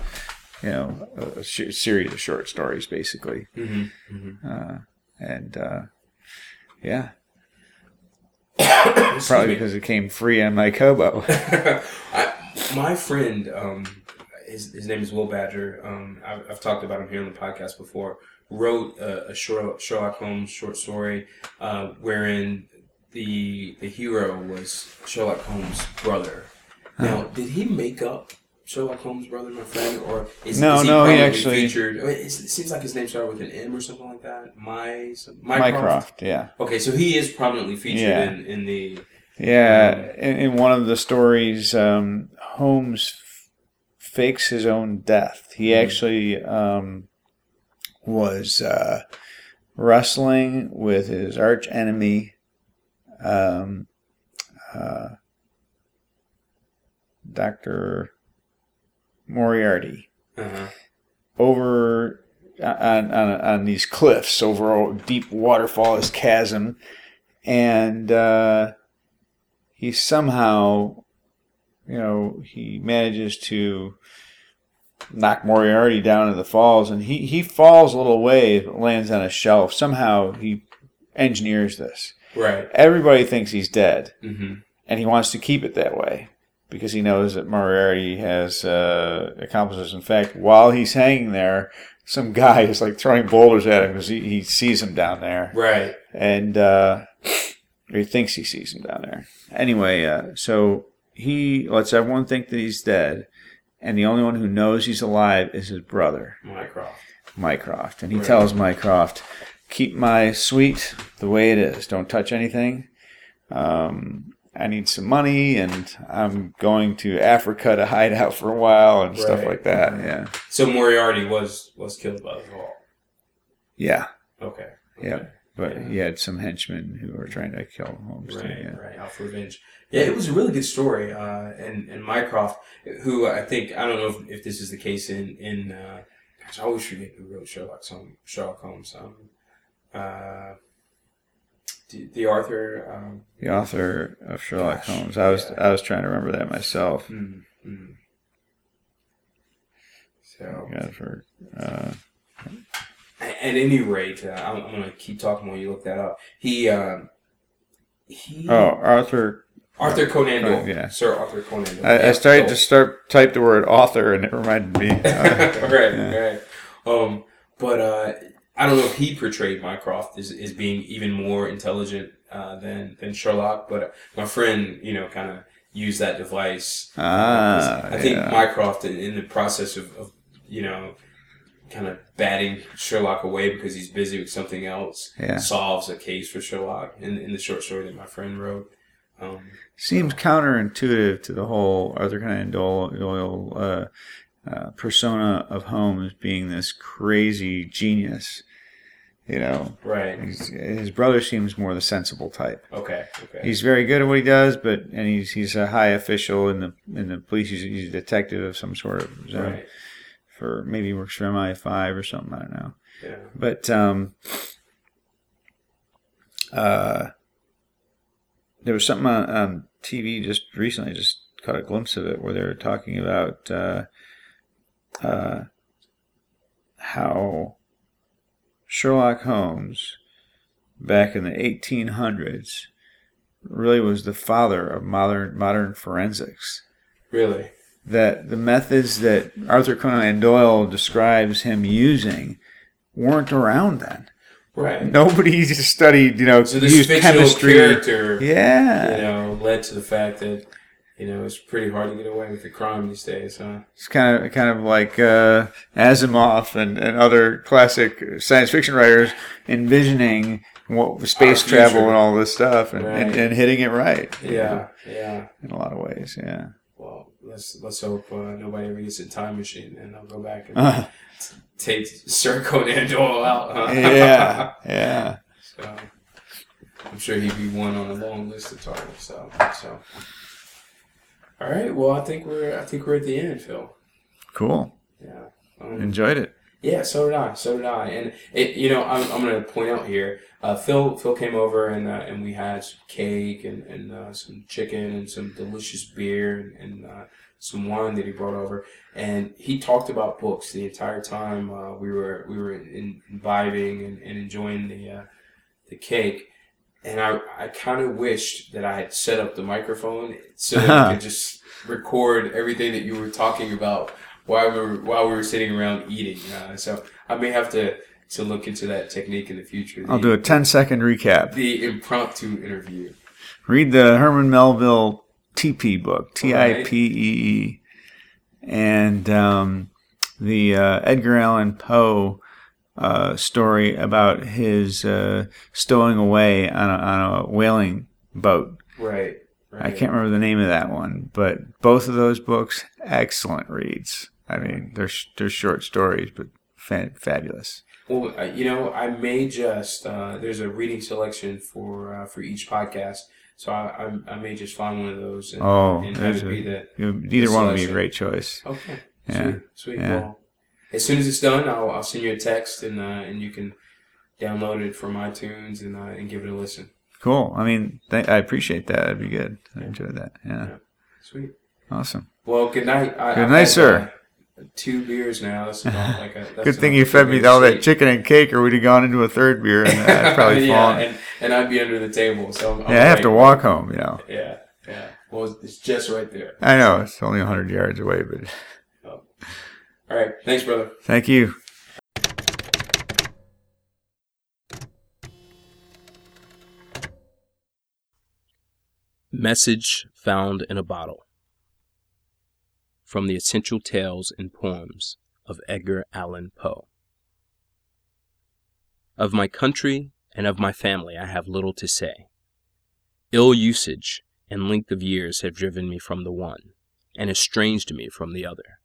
Speaker 2: you know a series of short stories, basically,
Speaker 1: Mm-hmm.
Speaker 2: uh, and uh, yeah, probably
Speaker 1: me.
Speaker 2: because it came free on my Kobo. [LAUGHS]
Speaker 1: I, my friend, um, his, his name is Will Badger. Um, I've, I've talked about him here on the podcast before. Wrote a, a Sherlock, Sherlock Holmes short story, uh, wherein the the hero was Sherlock Holmes' brother. Now, did he make up Sherlock Holmes' brother, my friend, or is,
Speaker 2: No,
Speaker 1: is he
Speaker 2: no, he
Speaker 1: prominently
Speaker 2: actually-
Speaker 1: featured? I mean, it seems like his name started with an M or something like that. My
Speaker 2: Mycroft, yeah.
Speaker 1: Okay, so he is prominently featured
Speaker 2: Yeah.
Speaker 1: in, in the
Speaker 2: Yeah, in, in one of the stories, um, Holmes f- fakes his own death. He
Speaker 1: Mhm.
Speaker 2: actually um, was uh, wrestling with his arch enemy, um, uh, Doctor Moriarty,
Speaker 1: uh
Speaker 2: over on, on on these cliffs over a deep waterfall, this chasm, and uh, he somehow, you know, he manages to knock Moriarty down into the falls, and he he falls a little way, but lands on a shelf. Somehow he engineers this.
Speaker 1: right.
Speaker 2: Everybody thinks he's dead,
Speaker 1: hmm
Speaker 2: and he wants to keep it that way because he knows that Moriarty has uh, accomplices. In fact, while he's hanging there, some guy is like throwing boulders at him because he, he sees him down there,
Speaker 1: Right.
Speaker 2: and uh, he thinks he sees him down there. Anyway, uh, so he lets everyone think that he's dead, and the only one who knows he's alive is his brother,
Speaker 1: Mycroft.
Speaker 2: Mycroft, and he
Speaker 1: Right.
Speaker 2: tells Mycroft, "Keep my suite the way it is. Don't touch anything." Um, I need some money, and I'm going to Africa to hide out for a while and stuff like that. Yeah,
Speaker 1: So Moriarty was was killed by the fall.
Speaker 2: yeah,
Speaker 1: Okay.
Speaker 2: Yeah. But
Speaker 1: Yeah.
Speaker 2: he had some henchmen who were trying to kill Holmes. too,
Speaker 1: Right,
Speaker 2: yeah.
Speaker 1: right, out for revenge. Yeah, it was a really good story. Uh, and and Mycroft, who I think I don't know if, if this is the case in in uh, gosh, I always forget who wrote Sherlock Holmes. Sherlock Holmes. Um, uh, the, the Arthur. Um,
Speaker 2: The author of Sherlock
Speaker 1: Gosh,
Speaker 2: Holmes. I was
Speaker 1: yeah.
Speaker 2: I was trying to remember that myself.
Speaker 1: mm, mm. So
Speaker 2: God, for uh,
Speaker 1: at any rate, uh, I'm, I'm gonna keep talking while you look that up. He. Um, he
Speaker 2: oh Arthur.
Speaker 1: Arthur Conan Doyle.
Speaker 2: Yeah.
Speaker 1: Sir Arthur Conan Doyle.
Speaker 2: I, I started to start type the word author, and it reminded me. uh, [LAUGHS]
Speaker 1: right,
Speaker 2: yeah.
Speaker 1: right. Um, but uh, I don't know if he portrayed Mycroft as, as being even more intelligent uh, than than Sherlock. But my friend, you know, kind of used that device.
Speaker 2: Ah,
Speaker 1: I think
Speaker 2: yeah.
Speaker 1: Mycroft, in, the process of, of you know, kind of batting Sherlock away because he's busy with something else,
Speaker 2: Yeah.
Speaker 1: solves a case for Sherlock in, in the short story that my friend wrote. Um,
Speaker 2: seems counterintuitive to the whole Arthur Conan Doyle uh, uh, persona of Holmes being this crazy genius. You know,
Speaker 1: right.
Speaker 2: He's, his brother seems more the sensible type.
Speaker 1: Okay. Okay.
Speaker 2: He's very good at what he does, but and he's he's a high official in the in the police. He's, he's a detective of some sort of so
Speaker 1: right.
Speaker 2: for maybe he works for MI5 or something. I don't know.
Speaker 1: Yeah.
Speaker 2: But um, uh, there was something on, on TV just recently. I just caught a glimpse of it where they were talking about uh, uh, how Sherlock Holmes back in the 1800s really was the father of modern modern forensics
Speaker 1: Really.
Speaker 2: that the methods that Arthur Conan Doyle describes him using weren't around then.
Speaker 1: Right.
Speaker 2: Nobody [LAUGHS] studied, you know,
Speaker 1: So this
Speaker 2: used
Speaker 1: fictional
Speaker 2: chemistry.
Speaker 1: character,
Speaker 2: Yeah,
Speaker 1: you know, led to the fact that, you know, it's pretty hard to get away with the crime these days, huh?
Speaker 2: It's kind of kind of like uh, Asimov and, and other classic science fiction writers envisioning what space travel and all this stuff and, right. and, and, hitting it right.
Speaker 1: Yeah, yeah.
Speaker 2: In a lot of ways, yeah.
Speaker 1: Well, let's let's hope uh, nobody ever gets a time machine and I'll go back and uh, take Sir Conan Doyle out.
Speaker 2: Huh? [LAUGHS] yeah, [LAUGHS] yeah.
Speaker 1: So I'm sure he'd be one on a long list of targets. So, so. All right. Well, I think we're I think we're at the end, Phil.
Speaker 2: Cool.
Speaker 1: Yeah.
Speaker 2: Um, Enjoyed it.
Speaker 1: Yeah, so did I. So did I. And it, you know, I'm, I'm going to point out here. Uh, Phil Phil came over and uh, and we had some cake and and uh, some chicken and some delicious beer and, and uh, some wine that he brought over. And he talked about books the entire time uh, we were we were in, imbibing and, and enjoying the uh, the cake and I, I kind of wished that I had set up the microphone so that I could just record everything that you were talking about while we were while we were sitting around eating. Uh, so I may have to to look into that technique in the future.
Speaker 2: The, I'll do a 10 second recap.
Speaker 1: The impromptu interview.
Speaker 2: Read the Herman Melville Typee book, T I P E E, and um, the uh, Edgar Allan Poe uh, story about his uh, stowing away on a, on a whaling boat.
Speaker 1: Right, right.
Speaker 2: I can't remember the name of that one, but both of those books, excellent reads. I mean, they're they're short stories, but fa- fabulous.
Speaker 1: Well, uh, you know, I may just uh, there's a reading selection for uh, for each podcast, so I, I, I may just find one of those.
Speaker 2: And, oh, and have it be the, either the one would be a great choice.
Speaker 1: Okay, yeah. sweet, sweet. Yeah. Well, as soon as it's done, I'll, I'll send you a text and uh, and you can download it from iTunes and uh, and give it a listen.
Speaker 2: Cool. I mean, th- I appreciate that. That'd be good. I enjoyed that. Yeah. yeah.
Speaker 1: Sweet.
Speaker 2: Awesome.
Speaker 1: Well, good night. I,
Speaker 2: good I've night, sir.
Speaker 1: Uh, two beers now. That's about [LAUGHS] like a.
Speaker 2: good thing you fed me all that chicken and cake, or we'd have gone into a third beer and I'd [LAUGHS] probably
Speaker 1: yeah, fallen. And, and I'd be under the table. So I'm,
Speaker 2: yeah, I'm i have to walk home. You know.
Speaker 1: Yeah. Yeah. Well, it's just right there.
Speaker 2: I know it's only hundred yards away, but.
Speaker 1: All right. Thanks, brother.
Speaker 2: Thank you.
Speaker 1: Message Found in a Bottle from the Essential Tales and Poems of Edgar Allan Poe. Of my country and of my family I have little to say. Ill usage and length of years have driven me from the one, and estranged me from the other.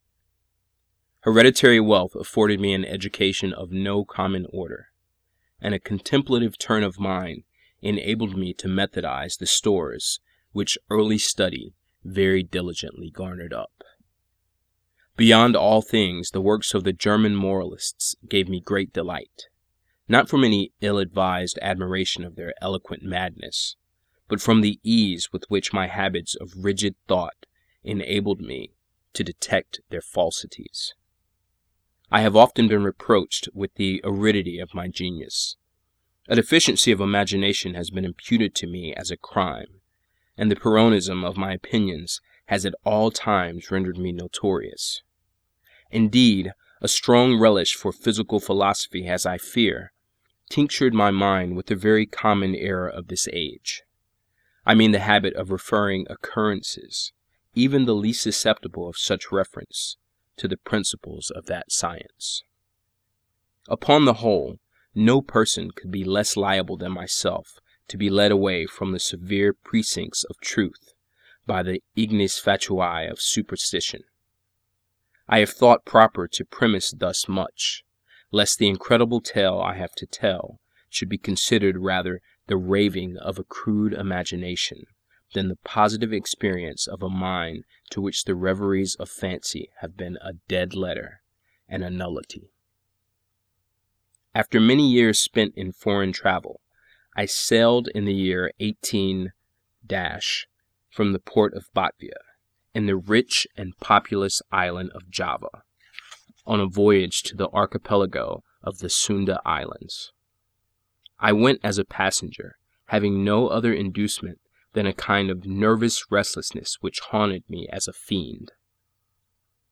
Speaker 1: Hereditary wealth afforded me an education of no common order, and a contemplative turn of mind enabled me to methodize the stores which early study very diligently garnered up. Beyond all things, the works of the German moralists gave me great delight, not from any ill advised admiration of their eloquent madness, but from the ease with which my habits of rigid thought enabled me to detect their falsities. I have often been reproached with the aridity of my genius. A deficiency of imagination has been imputed to me as a crime, and the Pyrrhonism of my opinions has at all times rendered me notorious. Indeed, a strong relish for physical philosophy has, I fear, tinctured my mind with the very common error of this age. I mean the habit of referring occurrences, even the least susceptible of such reference, to the principles of that science. Upon the whole, no person could be less liable than myself to be led away from the severe precincts of truth by the ignis fatui of superstition. I have thought proper to premise thus much, lest the incredible tale I have to tell should be considered rather the raving of a crude imagination than the positive experience of a mind to which the reveries of fancy have been a dead letter and a nullity. After many years spent in foreign travel, I sailed in the year 18 from the port of Batavia, in the rich and populous island of Java, on a voyage to the archipelago of the Sunda Islands. I went as a passenger, having no other inducement than a kind of nervous restlessness which haunted me as a fiend.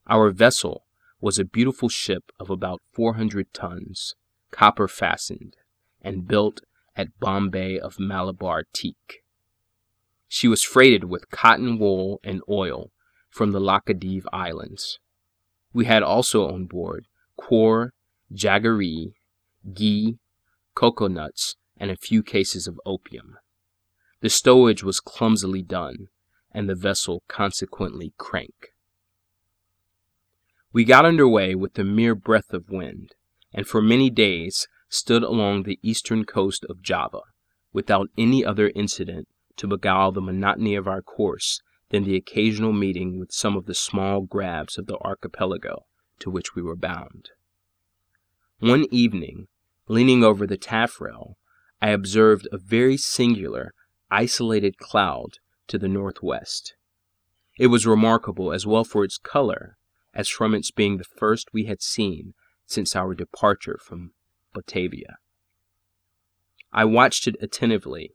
Speaker 1: Our vessel was a beautiful ship of about 400 tons, copper fastened, and built at Bombay of Malabar teak. She was freighted with cotton wool and oil from the Laccadive Islands. We had also on board coir, jaggery, ghee, cocoa nuts, and a few cases of opium. The stowage was clumsily done, and the vessel consequently crank. We got under way with a mere breath of wind, and for many days stood along the eastern coast of Java, without any other incident to beguile the monotony of our course than the occasional meeting with some of the small grabs of the archipelago to which we were bound. One evening, leaning over the taffrail, I observed a very singular, isolated cloud to the northwest. It was remarkable as well for its color as from its being the first we had seen since our departure from Batavia. I watched it attentively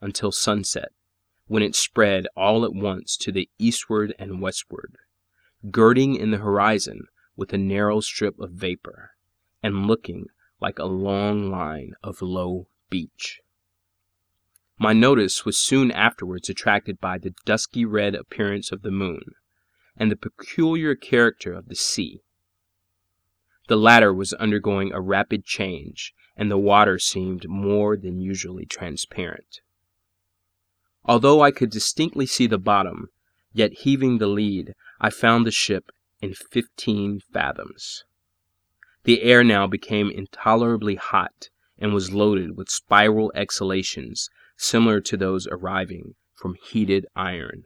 Speaker 1: until sunset, when it spread all at once to the eastward and westward, girding in the horizon with a narrow strip of vapor, and looking like a long line of low beach. My notice was soon afterwards attracted by the dusky red appearance of the moon, and the peculiar character of the sea. The latter was undergoing a rapid change, and the water seemed more than usually transparent. Although I could distinctly see the bottom, yet heaving the lead, I found the ship in fifteen fathoms. The air now became intolerably hot and was loaded with spiral exhalations similar to those arriving from heated iron.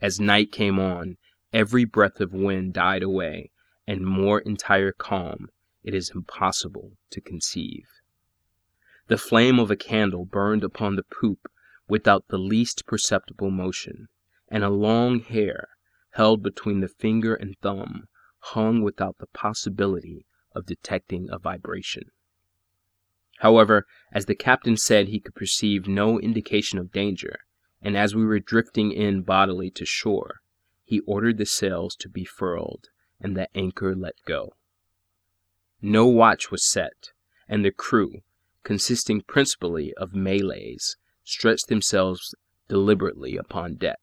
Speaker 1: As night came on, every breath of wind died away, and more entire calm it is impossible to conceive. The flame of a candle burned upon the poop without the least perceptible motion, and a long hair, held between the finger and thumb, hung without the possibility of detecting a vibration. However, as the captain said he could perceive no indication of danger, and as we were drifting in bodily to shore, he ordered the sails to be furled and the anchor let go. No watch was set, and the crew, consisting principally of Malays, stretched themselves deliberately upon deck.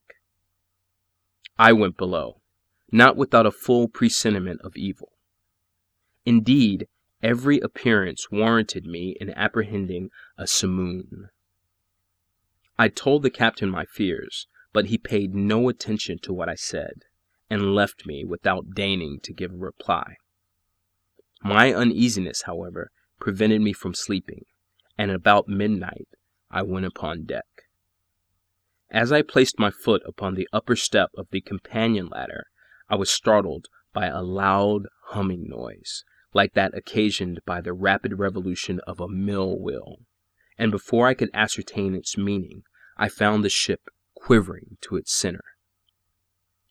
Speaker 1: I went below, not without a full presentiment of evil. Indeed, every appearance warranted me in apprehending a simoon. I told the captain my fears, but he paid no attention to what I said, and left me without deigning to give a reply. My uneasiness, however, prevented me from sleeping, and about midnight I went upon deck. As I placed my foot upon the upper step of the companion ladder, I was startled by a loud humming noise, like that occasioned by the rapid revolution of a mill wheel and before I could ascertain its meaning, I found the ship quivering to its center.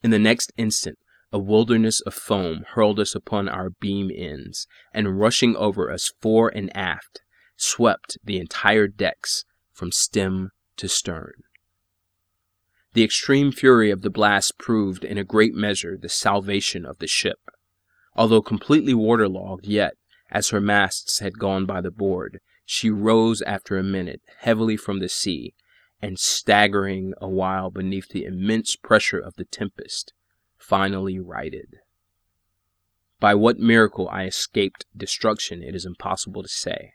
Speaker 1: In the next instant, a wilderness of foam hurled us upon our beam ends, and rushing over us fore and aft, swept the entire decks from stem to stern. The extreme fury of the blast proved in a great measure the salvation of the ship. Although completely waterlogged, yet, as her masts had gone by the board, she rose after a minute, heavily from the sea, and staggering a while beneath the immense pressure of the tempest, finally righted. By what miracle I escaped destruction it is impossible to say.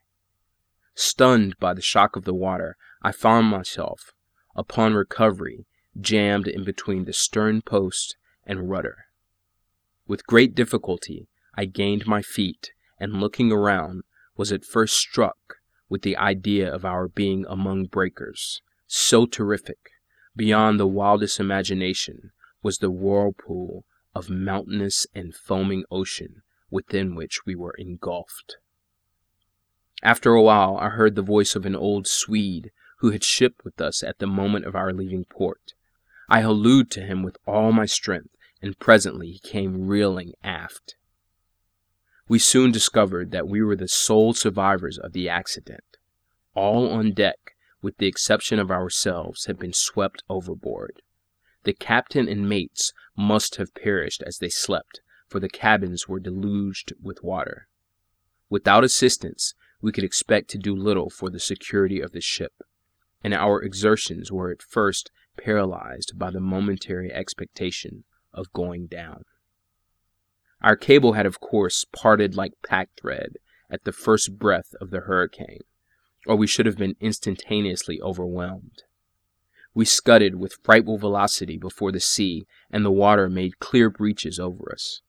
Speaker 1: Stunned by the shock of the water, I found myself, upon recovery, jammed in between the stern post and rudder. With great difficulty I gained my feet, and looking around, was at first struck with the idea of our being among breakers. So terrific, beyond the wildest imagination, was the whirlpool of mountainous and foaming ocean within which we were engulfed. After a while, I heard the voice of an old Swede who had shipped with us at the moment of our leaving port. I hallooed to him with all my strength, and presently he came reeling aft. We soon discovered that we were the sole survivors of the accident. All on deck, with the exception of ourselves, had been swept overboard. The captain and mates must have perished as they slept, for the cabins were deluged with water. Without assistance, we could expect to do little for the security of the ship. and our exertions were at first paralyzed by the momentary expectation of going down. Our cable had, of course, parted like pack thread at the first breath of the hurricane, or we should have been instantaneously overwhelmed. We scudded with frightful velocity before the sea, and the water made clear breaches over us.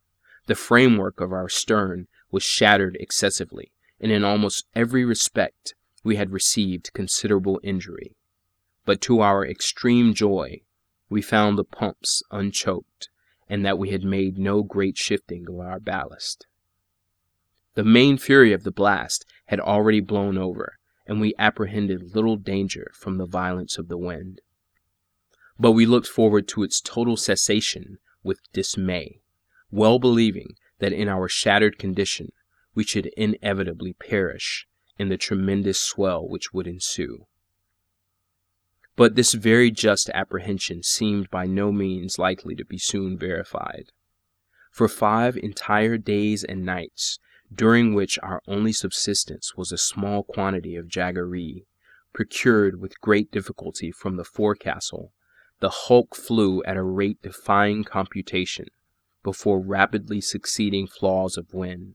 Speaker 1: The framework of our stern was shattered excessively, and in almost every respect we had received considerable injury. But to our extreme joy, we found the pumps unchoked, and that we had made no great shifting of our ballast. The main fury of the blast had already blown over, and we apprehended little danger from the violence of the wind but we looked forward to its total cessation with dismay, well believing that in our shattered condition we should inevitably perish in the tremendous swell which would ensue. But this very just apprehension seemed by no means likely to be soon verified. For five entire days and nights, during which our only subsistence was a small quantity of jaggeree, procured with great difficulty from the forecastle, the hulk flew at a rate defying computation before rapidly succeeding flaws of wind,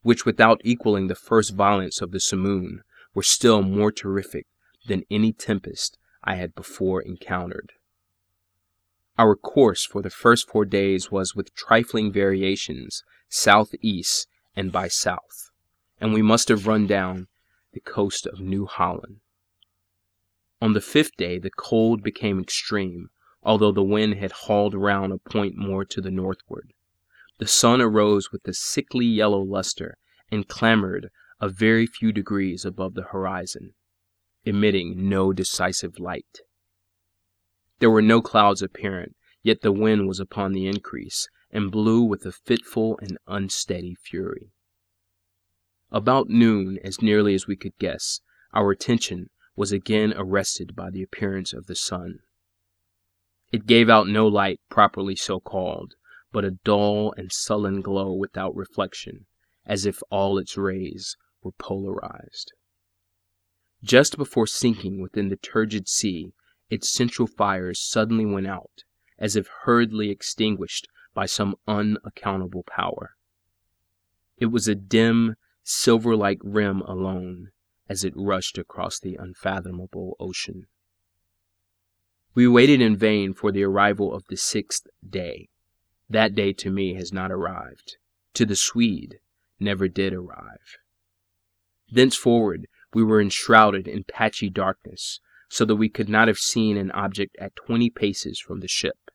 Speaker 1: which without equaling the first violence of the simoon were still more terrific than any tempest I had before encountered. Our course for the first four days was with trifling variations southeast and by south, and we must have run down the coast of New Holland. On the fifth day the cold became extreme, although the wind had hauled round a point more to the northward. The sun arose with a sickly yellow luster, and clambered a very few degrees above the horizon, emitting no decisive light. There were no clouds apparent, yet the wind was upon the increase, and blew with a fitful and unsteady fury. About noon, as nearly as we could guess, our attention was again arrested by the appearance of the sun. It gave out no light properly so called, but a dull and sullen glow without reflection, as if all its rays were polarized. Just before sinking within the turgid sea, its central fires suddenly went out, as if hurriedly extinguished by some unaccountable power. It was a dim, silver like rim alone, as it rushed across the unfathomable ocean. We waited in vain for the arrival of the sixth day. That day to me has not arrived. To the Swede, never did arrive. Thenceforward, we were enshrouded in patchy darkness, so that we could not have seen an object at twenty paces from the ship.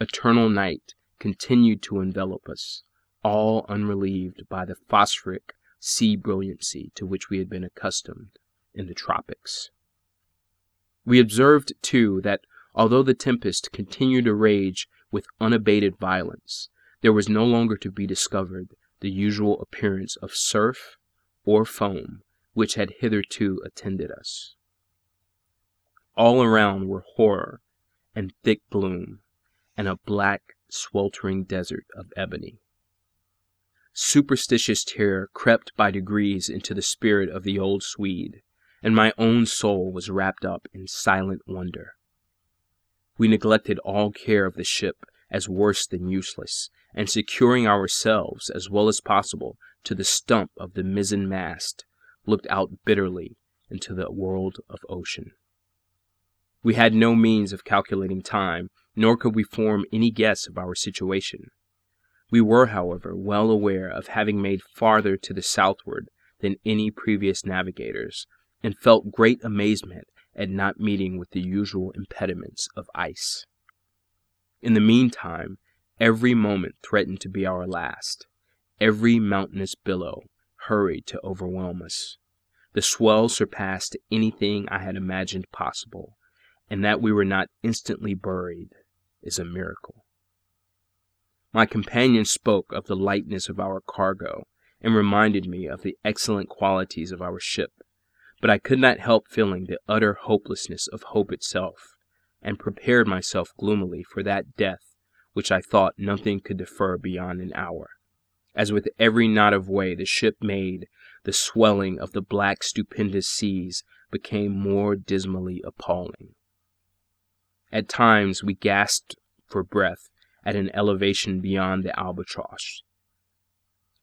Speaker 1: Eternal night continued to envelop us, all unrelieved by the phosphoric sea brilliancy to which we had been accustomed in the tropics. We observed, too, that although the tempest continued to rage with unabated violence, there was no longer to be discovered the usual appearance of surf or foam which had hitherto attended us. All around were horror and thick gloom, and a black, sweltering desert of ebony. Superstitious terror crept by degrees into the spirit of the old Swede, and my own soul was wrapped up in silent wonder. We neglected all care of the ship as worse than useless, and securing ourselves as well as possible to the stump of the mizzen mast, looked out bitterly into the world of ocean. We had no means of calculating time, nor could we form any guess of our situation. We were, however, well aware of having made farther to the southward than any previous navigators, and felt great amazement at not meeting with the usual impediments of ice. In the meantime, every moment threatened to be our last. Every mountainous billow hurried to overwhelm us. The swell surpassed anything I had imagined possible, and that we were not instantly buried is a miracle. My companion spoke of the lightness of our cargo, and reminded me of the excellent qualities of our ship, but I could not help feeling the utter hopelessness of hope itself, and prepared myself gloomily for that death which I thought nothing could defer beyond an hour, as with every knot of way the ship made, the swelling of the black stupendous seas became more dismally appalling. At times we gasped for breath at an elevation beyond the albatross.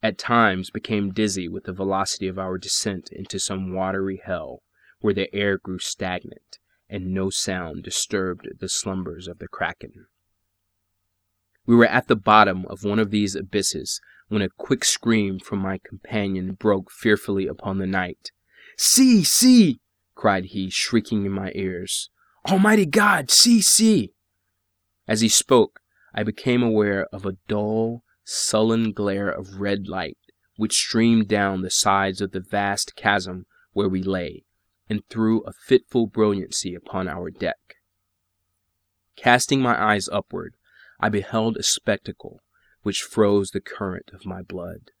Speaker 1: At times became dizzy with the velocity of our descent into some watery hell where the air grew stagnant and no sound disturbed the slumbers of the kraken. We were at the bottom of one of these abysses when a quick scream from my companion broke fearfully upon the night. See, see! cried he, shrieking in my ears. Almighty God, see, see! As he spoke, I became aware of a dull, sullen glare of red light which streamed down the sides of the vast chasm where we lay, and threw a fitful brilliancy upon our deck. Casting my eyes upward, I beheld a spectacle which froze the current of my blood.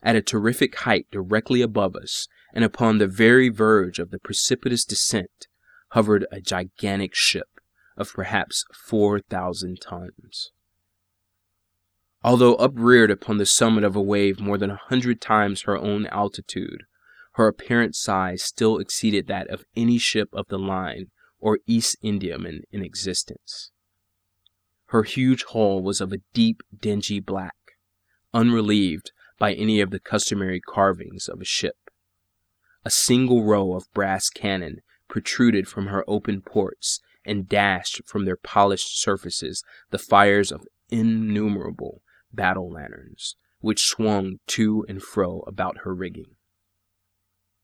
Speaker 1: At a terrific height directly above us, and upon the very verge of the precipitous descent, hovered a gigantic ship of perhaps four thousand tons. Although upreared upon the summit of a wave more than a hundred times her own altitude, her apparent size still exceeded that of any ship of the line or East Indiaman in existence. Her huge hull was of a deep, dingy black, unrelieved by any of the customary carvings of a ship. A single row of brass cannon protruded from her open ports and dashed from their polished surfaces the fires of innumerable battle lanterns, which swung to and fro about her rigging.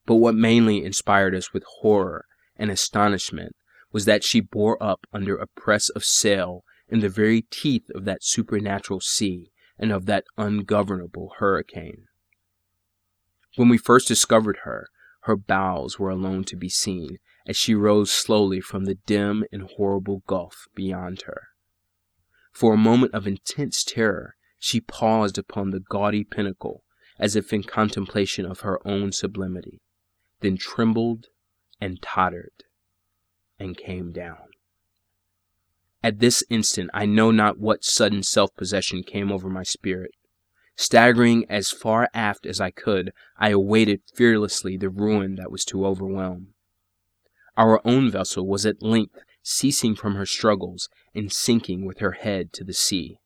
Speaker 1: But what mainly inspired us with horror and astonishment was that she bore up under a press of sail in the very teeth of that supernatural sea and of that ungovernable hurricane. When we first discovered her, her bows were alone to be seen as she rose slowly from the dim and horrible gulf beyond her. For a moment of intense terror, she paused upon the gaudy pinnacle as if in contemplation of her own sublimity, then trembled and tottered and came down. At this instant, I know not what sudden self possession came over my spirit. Staggering as far aft as I could, I awaited fearlessly the ruin that was to overwhelm. Our own vessel was at length ceasing from her struggles and sinking with her head to the sea.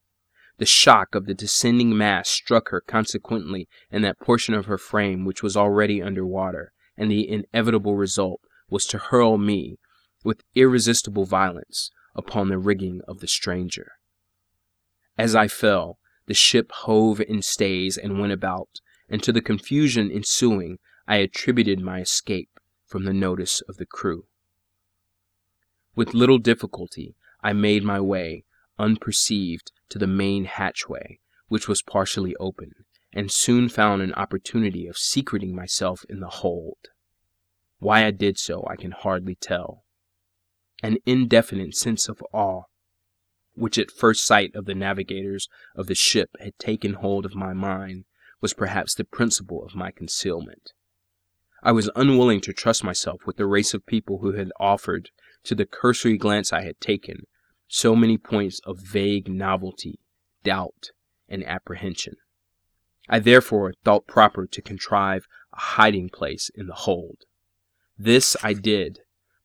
Speaker 1: The shock of the descending mass struck her consequently in that portion of her frame which was already under water, and the inevitable result was to hurl me, with irresistible violence, upon the rigging of the stranger. As I fell, the ship hove in stays and went about, and to the confusion ensuing I attributed my escape from the notice of the crew. With little difficulty I made my way, unperceived, to the main hatchway, which was partially open, and soon found an opportunity of secreting myself in the hold. Why I did so I can hardly tell. An indefinite sense of awe, which at first sight of the navigators of the ship had taken hold of my mind, was perhaps the principle of my concealment. I was unwilling to trust myself with the race of people who had offered, to the cursory glance I had taken, so many points of vague novelty, doubt, and apprehension. I therefore thought proper to contrive a hiding place in the hold. This I did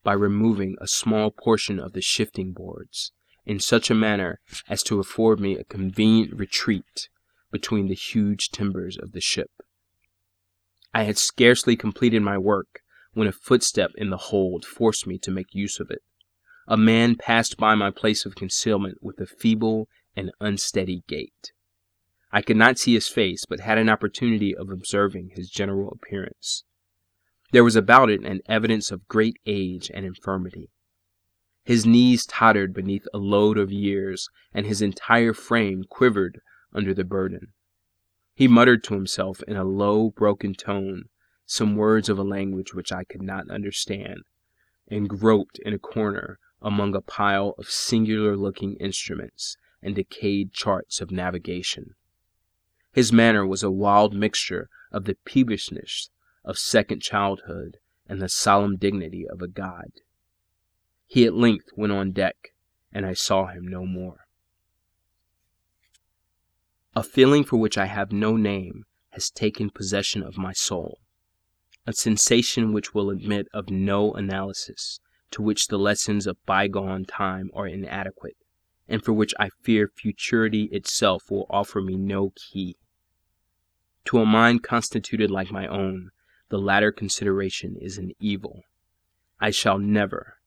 Speaker 1: by removing a small portion of the shifting boards in such a manner as to afford me a convenient retreat between the huge timbers of the ship. I had scarcely completed my work when a footstep in the hold forced me to make use of it a man passed by my place of concealment with a feeble and unsteady gait. I could not see his face, but had an opportunity of observing his general appearance. There was about it an evidence of great age and infirmity. His knees tottered beneath a load of years, and his entire frame quivered under the burden. He muttered to himself in a low, broken tone some words of a language which I could not understand, and groped in a corner among a pile of singular looking instruments and decayed charts of navigation. His manner was a wild mixture of the peevishness of second childhood and the solemn dignity of a god. He at length went on deck, and I saw him no more. A feeling for which I have no name has taken possession of my soul. a sensation which will admit of no analysis, to which the lessons of bygone time are inadequate, and for which I fear futurity itself will offer me no key. To a mind constituted like my own, the latter consideration is an evil. I shall never,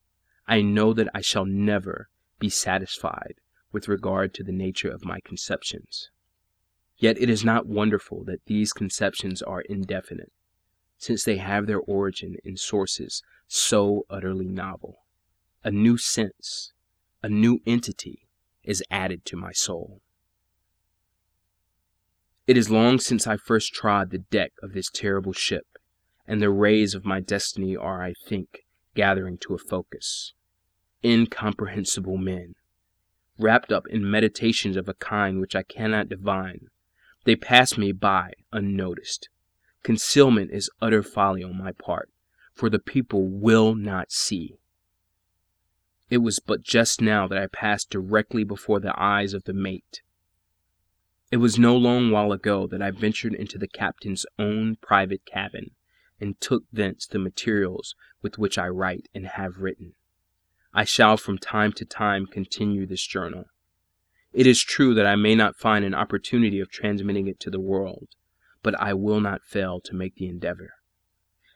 Speaker 1: I know that I shall never be satisfied with regard to the nature of my conceptions. Yet it is not wonderful that these conceptions are indefinite since they have their origin in sources so utterly novel. A new sense, a new entity is added to my soul. It is long since I first trod the deck of this terrible ship, and the rays of my destiny are, I think, gathering to a focus. Incomprehensible men, wrapped up in meditations of a kind which I cannot divine, they pass me by unnoticed Concealment is utter folly on my part, for the people will not see. It was but just now that I passed directly before the eyes of the mate. It was no long while ago that I ventured into the captain's own private cabin, and took thence the materials with which I write and have written. I shall from time to time continue this journal. It is true that I may not find an opportunity of transmitting it to the world, but I will not fail to make the endeavor.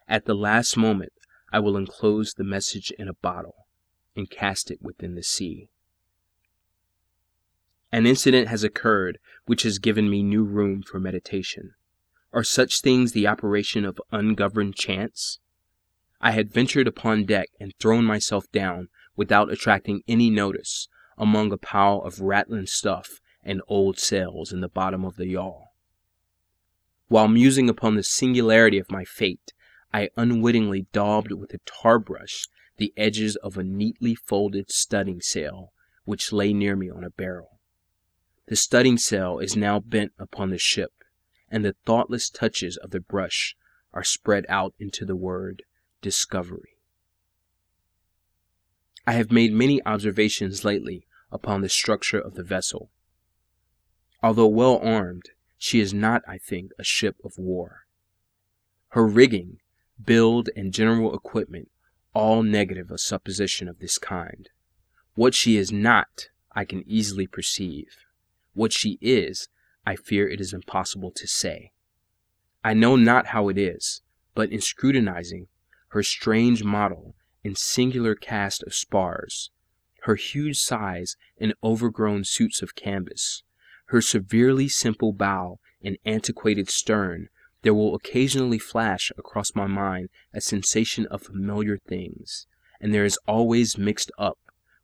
Speaker 1: At the last moment, I will enclose the message in a bottle and cast it within the sea. An incident has occurred which has given me new room for meditation. Are such things the operation of ungoverned chance? I had ventured upon deck and thrown myself down without attracting any notice among a pile of rattling stuff and old sails in the bottom of the yawl. While musing upon the singularity of my fate, I unwittingly daubed with a tar brush the edges of a neatly folded studding sail which lay near me on a barrel. The studding sail is now bent upon the ship, and the thoughtless touches of the brush are spread out into the word discovery. I have made many observations lately upon the structure of the vessel. Although well armed, she is not, I think, a ship of war. Her rigging, build, and general equipment all negative a supposition of this kind. What she is not, I can easily perceive. What she is, I fear it is impossible to say. I know not how it is, but in scrutinizing her strange model and singular cast of spars, her huge size and overgrown suits of canvas, her severely simple bow and antiquated stern, there will occasionally flash across my mind a sensation of familiar things, and there is always mixed up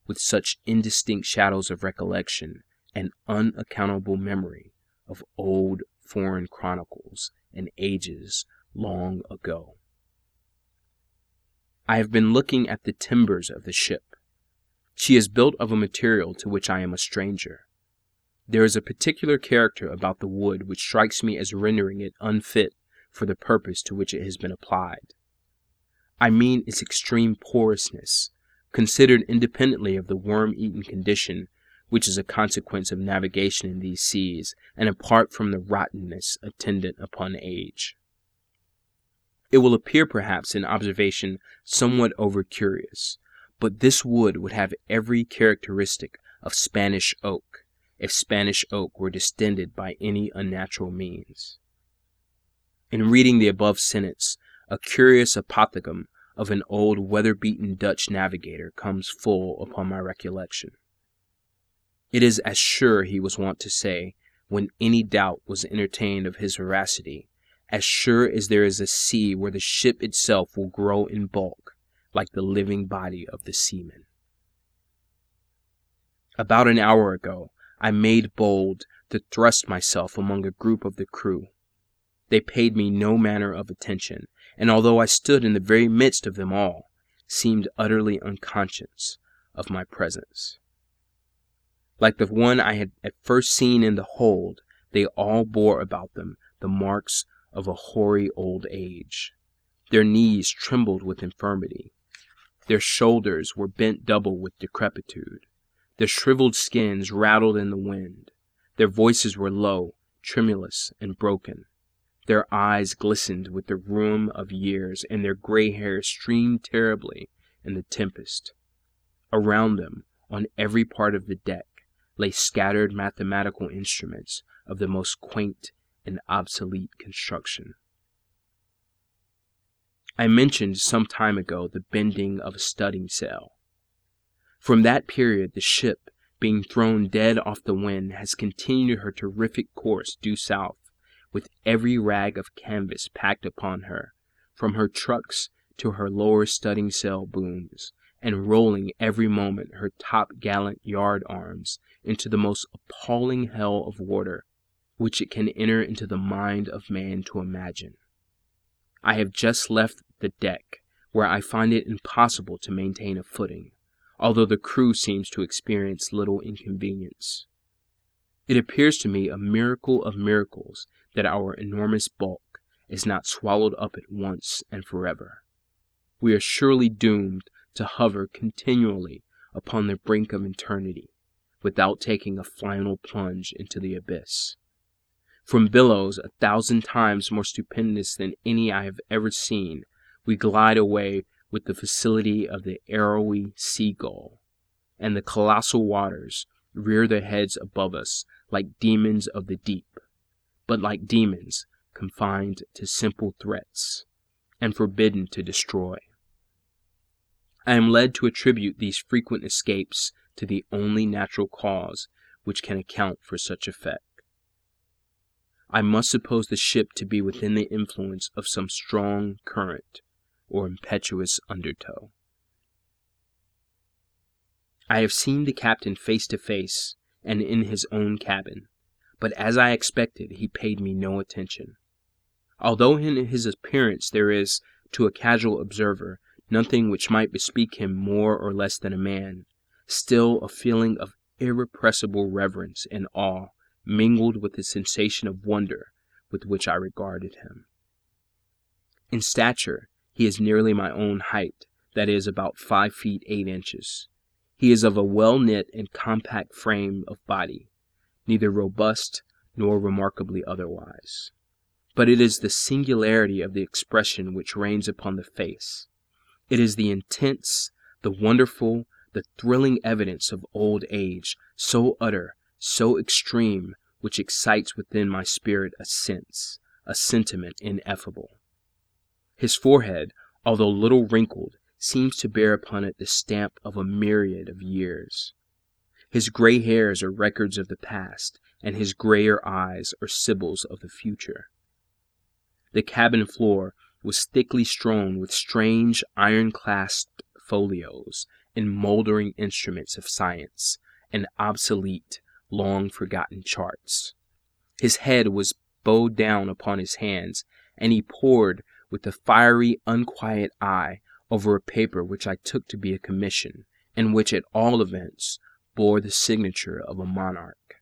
Speaker 1: with such indistinct shadows of recollection an unaccountable memory of old foreign chronicles and ages long ago. I have been looking at the timbers of the ship. She is built of a material to which I am a stranger. There is a particular character about the wood which strikes me as rendering it unfit for the purpose to which it has been applied. I mean its extreme porousness, considered independently of the worm eaten condition which is a consequence of navigation in these seas, and apart from the rottenness attendant upon age. It will appear perhaps in observation somewhat over curious, but this wood would have every characteristic of Spanish oak, if Spanish oak were distended by any unnatural means. In reading the above sentence, a curious apothegm of an old weather-beaten Dutch navigator comes full upon my recollection. It is as sure, he was wont to say, when any doubt was entertained of his veracity, as sure as there is a sea where the ship itself will grow in bulk, like the living body of the seaman. About an hour ago, I made bold to thrust myself among a group of the crew. They paid me no manner of attention, and although I stood in the very midst of them all, seemed utterly unconscious of my presence. Like the one I had at first seen in the hold, they all bore about them the marks of a hoary old age. Their knees trembled with infirmity. Their shoulders were bent double with decrepitude. Their shriveled skins rattled in the wind. Their voices were low, tremulous, and broken. Their eyes glistened with the rheum of years, and their gray hair streamed terribly in the tempest. Around them, on every part of the deck, lay scattered mathematical instruments of the most quaint and obsolete construction. I mentioned some time ago the bending of a studding sail. From that period, the ship, being thrown dead off the wind, has continued her terrific course due south, with every rag of canvas packed upon her, from her trucks to her lower studding sail booms, and rolling every moment her top gallant yard arms into the most appalling hell of water which it can enter into the mind of man to imagine. I have just left the deck, where I find it impossible to maintain a footing, although the crew seems to experience little inconvenience. It appears to me a miracle of miracles that our enormous bulk is not swallowed up at once and forever. We are surely doomed to hover continually upon the brink of eternity, without taking a final plunge into the abyss. From billows a thousand times more stupendous than any I have ever seen, we glide away with the facility of the arrowy sea gull, and the colossal waters rear their heads above us like demons of the deep, but like demons confined to simple threats, and forbidden to destroy. I am led to attribute these frequent escapes to the only natural cause which can account for such effect. I must suppose the ship to be within the influence of some strong current or impetuous undertow. I have seen the captain face to face and in his own cabin, but as I expected, he paid me no attention. Although in his appearance there is, to a casual observer, nothing which might bespeak him more or less than a man, still a feeling of irrepressible reverence and awe mingled with the sensation of wonder with which I regarded him. In stature, he is nearly my own height, that is, about five feet eight inches. He is of a well knit and compact frame of body, neither robust nor remarkably otherwise. But it is the singularity of the expression which reigns upon the face. It is the intense, the wonderful, the thrilling evidence of old age, so utter so extreme, which excites within my spirit a sense, a sentiment ineffable. His forehead, although little wrinkled, seems to bear upon it the stamp of a myriad of years. His gray hairs are records of the past, and his grayer eyes are sibyls of the future. The cabin floor was thickly strewn with strange iron clasped folios and moldering instruments of science, and obsolete, long forgotten charts. His head was bowed down upon his hands, and he pored with a fiery, unquiet eye over a paper which I took to be a commission, and which at all events bore the signature of a monarch.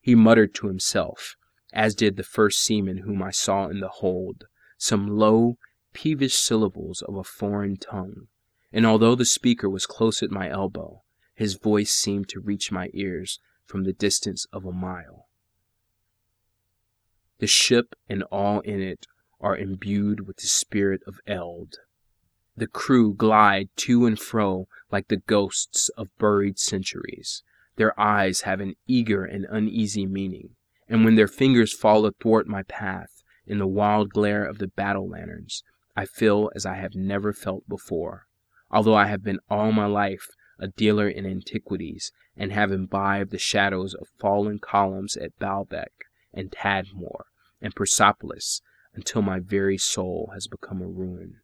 Speaker 1: He muttered to himself, as did the first seaman whom I saw in the hold, some low, peevish syllables of a foreign tongue, and although the speaker was close at my elbow, his voice seemed to reach my ears from the distance of a mile. The ship and all in it are imbued with the spirit of Eld. The crew glide to and fro like the ghosts of buried centuries. Their eyes have an eager and uneasy meaning, and when their fingers fall athwart my path in the wild glare of the battle lanterns, I feel as I have never felt before, although I have been all my life a dealer in antiquities, and have imbibed the shadows of fallen columns at Baalbec and Tadmor and Persepolis until my very soul has become a ruin.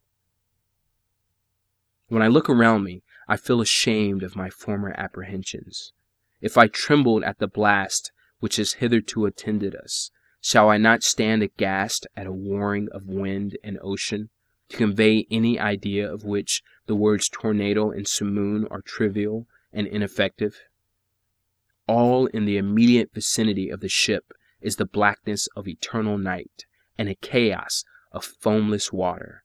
Speaker 1: When I look around me, I feel ashamed of my former apprehensions. If I trembled at the blast which has hitherto attended us, shall I not stand aghast at a warring of wind and ocean, to convey any idea of which the words tornado and simoon are trivial and ineffective. All in the immediate vicinity of the ship is the blackness of eternal night and a chaos of foamless water,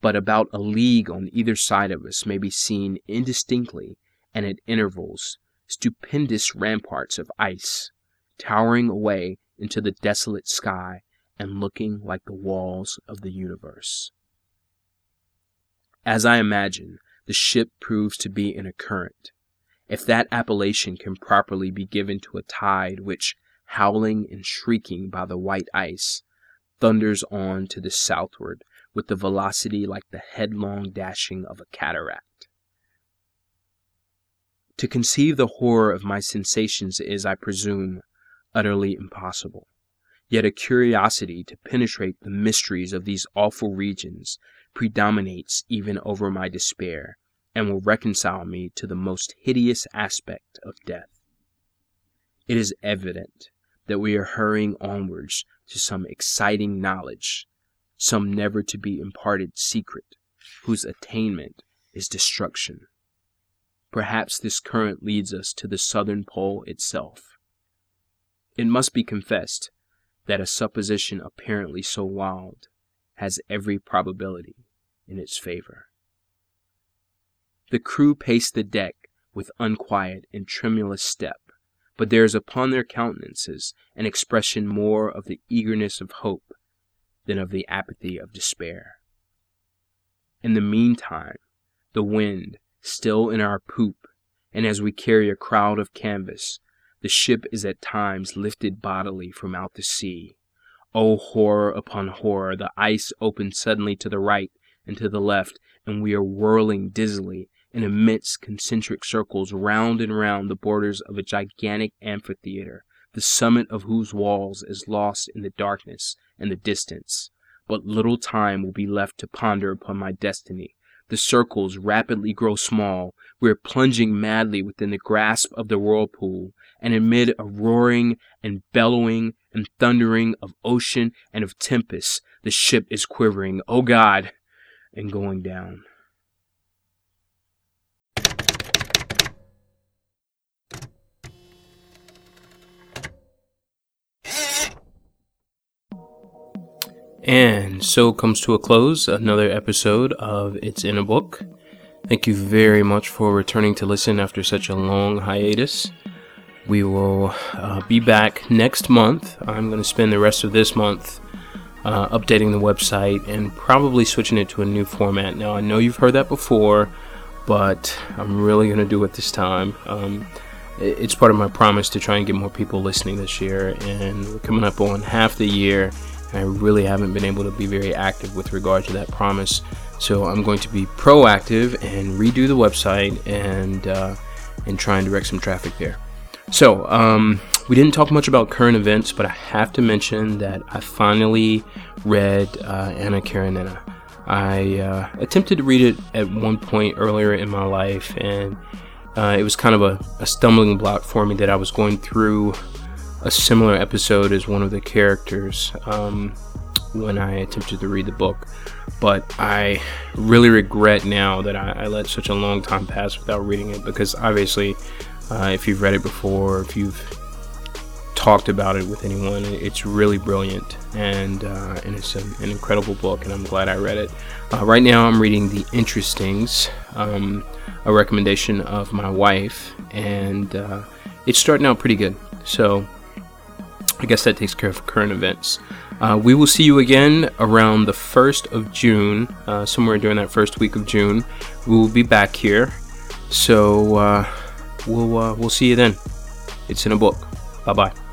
Speaker 1: but about a league on either side of us may be seen indistinctly and at intervals stupendous ramparts of ice, towering away into the desolate sky and looking like the walls of the universe. As I imagine, the ship proves to be in a current. If that appellation can properly be given to a tide which, howling and shrieking by the white ice, thunders on to the southward with the velocity like the headlong dashing of a cataract. To conceive the horror of my sensations is, I presume, utterly impossible. Yet a curiosity to penetrate the mysteries of these awful regions predominates even over my despair, and will reconcile me to the most hideous aspect of death. It is evident that we are hurrying onwards to some exciting knowledge, some never to be imparted secret, whose attainment is destruction. Perhaps this current leads us to the southern pole itself. It must be confessed that a supposition apparently so wild has every probability in its favor. The crew pace the deck with unquiet and tremulous step, but there is upon their countenances an expression more of the eagerness of hope than of the apathy of despair. In the meantime, the wind, still in our poop, and as we carry a crowd of canvas, the ship is at times lifted bodily from out the sea. Oh, horror upon horror! The ice opens suddenly to the right and to the left, and we are whirling dizzily in immense concentric circles round and round the borders of a gigantic amphitheater, the summit of whose walls is lost in the darkness and the distance. But little time will be left to ponder upon my destiny. The circles rapidly grow small. We are plunging madly within the grasp of the whirlpool, and amid a roaring and bellowing and thundering of ocean and of tempest, the ship is quivering, oh God, and going down. And so comes to a close another episode of It's in a Book. Thank you very much for returning to listen after such a long hiatus. We will uh, be back next month. I'm going to spend the rest of this month uh, updating the website and probably switching it to a new format. Now, I know you've heard that before, but I'm really going to do it this time. Um, it's part of my promise to try and get more people listening this year, and we're coming up on half the year I really haven't been able to be very active with regard to that promise. So I'm going to be proactive and redo the website and uh, and try and direct some traffic there. So um, we didn't talk much about current events, but I have to mention that I finally read uh, Anna Karenina. I uh, attempted to read it at one point earlier in my life, and uh, it was kind of a, a stumbling block for me that I was going through a similar episode as one of the characters um, when I attempted to read the book. But I really regret now that I, I, let such a long time pass without reading it because obviously, uh, if you've read it before, if you've talked about it with anyone, it's really brilliant and uh, and it's an, an, incredible book, and I'm glad I read it. Uh, right now, I'm reading The Interestings, um, a recommendation of my wife, and uh, it's starting out pretty good. So I guess that takes care of current events. Uh, we will see you again around the 1st of June, uh, somewhere during that first week of June. We will be back here. So uh, we'll, uh, we'll see you then. It's in a book. Bye bye.